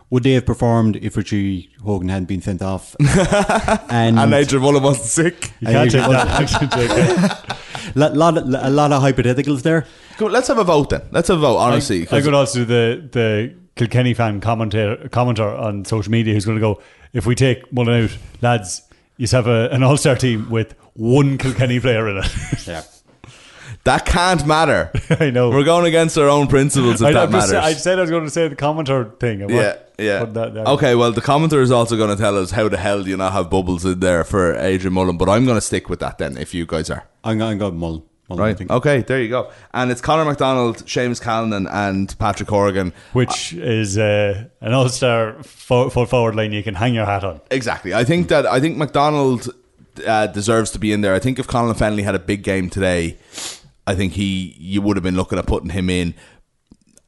Would they have performed if Richie Hogan hadn't been sent off? and Adrian Mullen wasn't sick. You can't take that. lot, lot, a lot of hypotheticals there. Go, let's have a vote then. Let's have a vote. Honestly, I, I 'cause- could also do the the Kilkenny fan commentator commenter on social media who's going to go if we take Mullen out, lads, you have a, an all star team with one Kilkenny player in it. Yeah. that can't matter. I know. We're going against our own principles if I, that I'm just- matters. I said I was going to say the commenter thing. I'm Yeah, yeah. putting that. Okay, well, the commenter is also going to tell us how the hell do you not have bubbles in there for Adrian Mullen, but I'm going to stick with that then if you guys are. I'm going to go Mullen. Mullen, I Right. think. Okay, there you go. And it's Conor McDonald, Seamus Callanan, and Patrick Horgan. Which is uh, an all star full forward line you can hang your hat on. Exactly. I think that I think McDonald uh, deserves to be in there. I think if Colin Fennelly had a big game today, I think he you would have been looking at putting him in.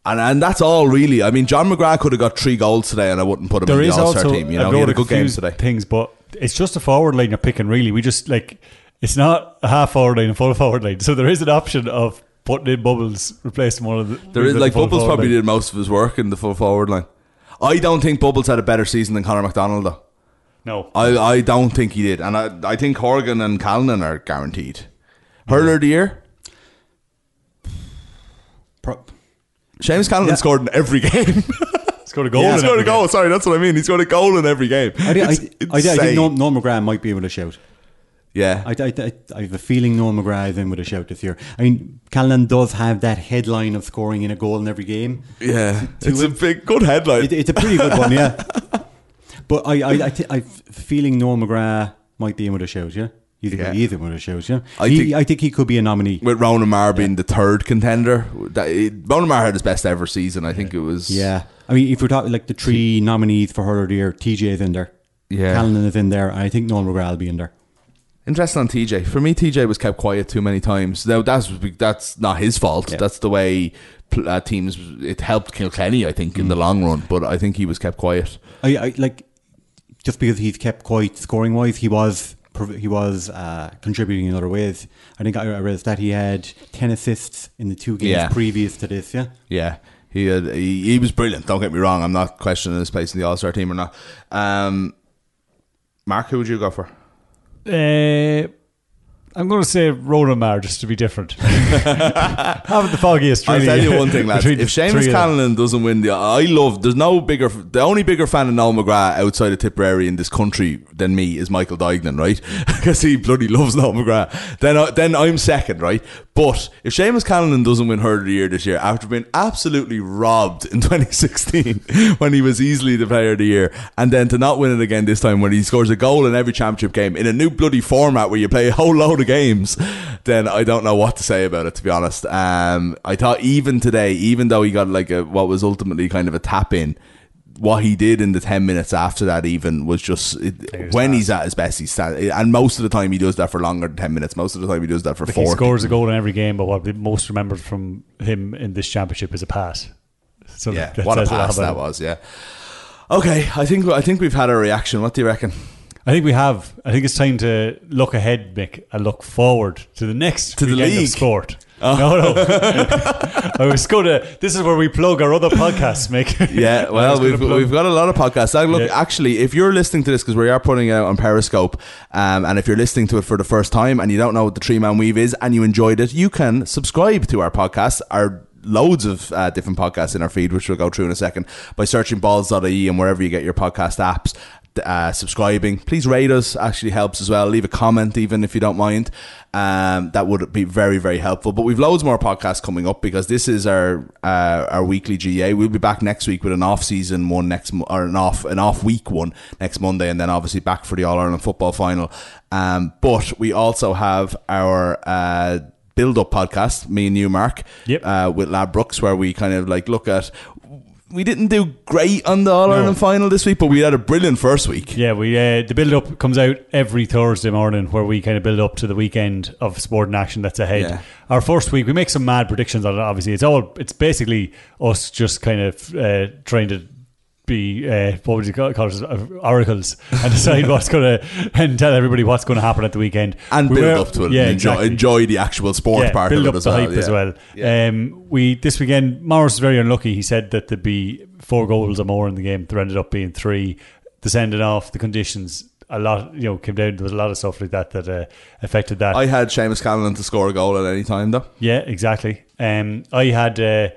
And, and that's all really. I mean, John McGrath could have got three goals today, and I wouldn't put him There in the All Star team. You know, he had a good game today. Things, but it's just a forward line you're picking. Really, we just like it's not a half forward line, a full forward line. So there is an option of putting in Bubbles, replacing one of the. There is like full Bubbles probably line. did most of his work in the full forward line. I don't think Bubbles had a better season than Conor McDonald though. No, I, I don't think he did, and I I think Horgan and Callanan are guaranteed. Hurler of the year, Pro- Seamus Callanan Yeah. scored in every game. scored a goal. Yeah. in He scored every a goal. game. Sorry, that's what I mean. He scored a goal in every game. I, think- I, It's I, I, think Noel McGrath might be able to shout. yeah, I, I, I, I have a feeling Noel McGrath is in with a shout this year. I mean, Callan does have that headline of scoring in a goal in every game. yeah. It's a big, good headline. It, it's a pretty good one, yeah. But I, I, I, I'm feeling Noel McGrath might be in with a shout, yeah. You think Yeah. in with a shout, yeah? I he, think- I think he could be a nominee. With Ronan Maher being the third contender, that, it, Ronan Maher had his best ever season. I think it was. Yeah. I mean, if we're talking like the three nominees for Hurler of the Year, TJ is in there. Yeah. Callan is in there. and I think Noel McGrath will be in there. Interesting on TJ. For me, TJ was kept quiet too many times. Now that's that's not his fault. Yeah. That's the way uh, teams. It helped Kilkenny, I think, in the long run. But I think he was kept quiet. I, I like just because he's kept quiet scoring wise, he was he was uh, contributing in other ways. I think I I read that he had ten assists in the two games Yeah. previous to this. Yeah, Yeah, he had, he, he was brilliant. Don't get me wrong. I'm not questioning his place in the All Star team or not. Um, Mark, who would you go for? Uh, I'm going to say Ronan Maher just to be different. Having the foggiest. I'll tell you one thing, lads. If Seamus. Callanan doesn't win the, I love. There's no bigger. The only bigger fan of Noel McGrath outside of Tipperary in this country than me is Michael Duignan, right? Because he bloody loves Noel McGrath. Then, I, then I'm second, right? But if Seamus Callanan doesn't win Hurler of the Year this year, after being absolutely robbed in 2016 when he was easily the Player of the Year, and then to not win it again this time when he scores a goal in every championship game in a new bloody format where you play a whole load of games, then I don't know what to say about it. To be honest, um, I thought even today, even though he got like a what was ultimately kind of a tap in. What he did in the ten minutes after that, even was just it, when he's at his best. He's stand, and most of the time he does that for longer than ten minutes. Most of the time he does that for Like four. he scores a goal in every game, but what most remembered from him in this championship is a pass. So Yeah, what a pass that was. Yeah. Okay, I think I think we've had a reaction. What do you reckon? I think we have. I think it's time to look ahead, Mick, and look forward to the next To the league. sport. No, no. I was going to. This is where we plug our other podcasts, Mick. Yeah, well, we've, we've got a lot of podcasts. Look, Yeah. actually, if you're listening to this, because we are putting it out on Periscope, um, and if you're listening to it for the first time and you don't know what the Three Man Weave is and you enjoyed it, you can subscribe to our podcast. Our loads of uh, different podcasts in our feed, which we'll go through in a second, by searching balls.ie and wherever you get your podcast apps. Uh, subscribing, please rate us. Actually helps as well. Leave a comment, even if you don't mind. Um, that would be very, very helpful. But we've loads more podcasts coming up because this is our uh, our weekly GA. We'll be back next week with an off season one next or an off an off week one next Monday, and then obviously back for the All Ireland football final. Um, but we also have our. Uh, Build up podcast, me and you, Mark, Yep. uh, with Lab Brooks, where we kind of like look at. We didn't do great on the All Ireland final this week, but we had a brilliant first week. Yeah, we uh, the build up comes out every Thursday morning, where we kind of build up to the weekend of sport and action that's ahead. Yeah. Our first week, we make some mad predictions on it. Obviously, it's all it's basically us just kind of uh, trying to be uh, what would you call, call it uh, oracles and decide what's going to and tell everybody what's going to happen at the weekend and We build were- up to it. Yeah, and enjoy, exactly. enjoy the actual sport yeah, part build of up it as the well. hype yeah. as well. Yeah. Um, we this weekend Morris was very unlucky. He said that there'd be four goals or more in the game. There ended up being three. The sending off, the conditions, a lot you know came down. There was a lot of stuff like that that uh, affected that. I had Seamus Callanan to score a goal at any time though. Yeah, exactly. Um, I had uh,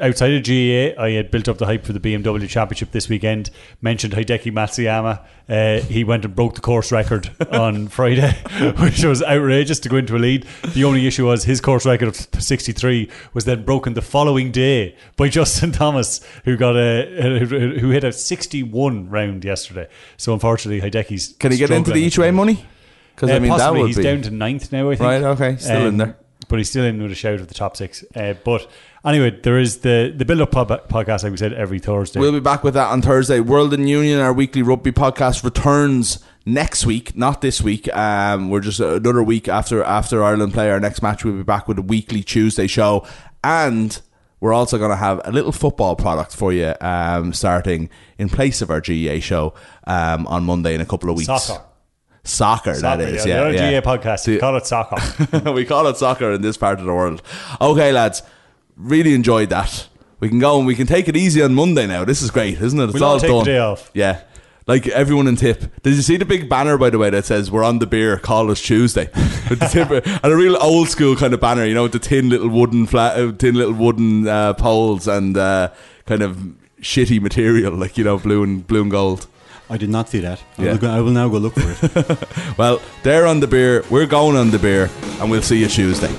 outside of GAA, I had built up the hype for the BMW Championship this weekend. Mentioned Hideki Matsuyama. Uh, he went and broke the course record on Friday, which was outrageous to go into a lead. The only issue was his course record of 63 was then broken the following day by Justin Thomas, who got a who who hit a 61 round yesterday. So unfortunately, Hideki's Can he get into the each way money? Because Uh, I mean that would he's be down to ninth now. I think. Right, okay, still in there. but he's still in with a shout of the top six. Uh, but anyway, there is the the build up podcast, like we said, every Thursday. We'll be back with that on Thursday. World and Union, our weekly rugby podcast, returns next week, not this week. Um, we're just another week after after Ireland play our next match. We'll be back with a weekly Tuesday show, and we're also going to have a little football product for you, um, starting in place of our GAA show um, on Monday in a couple of weeks. Soccer. Soccer, Soccer, that is, yeah. yeah. Yeah. GA podcast. We call it soccer. we call it soccer in this part of the world. Okay, lads, really enjoyed that. We can go and we can take it easy on Monday now. This is great, isn't it? It's We'll all all take done. the day off. Yeah. Like everyone in tip. Did you see the big banner by the way that says we're on the beer, call us Tuesday? With the tip and a real old school kind of banner, you know, with the tin little wooden flat uh, tin little wooden uh, poles and uh, kind of shitty material, like, you know, blue and blue and gold. I did not see that. I, Yeah. will, go, I will now go look for it. Well, they're on the beer, we're going on the beer, and we'll see you Tuesday.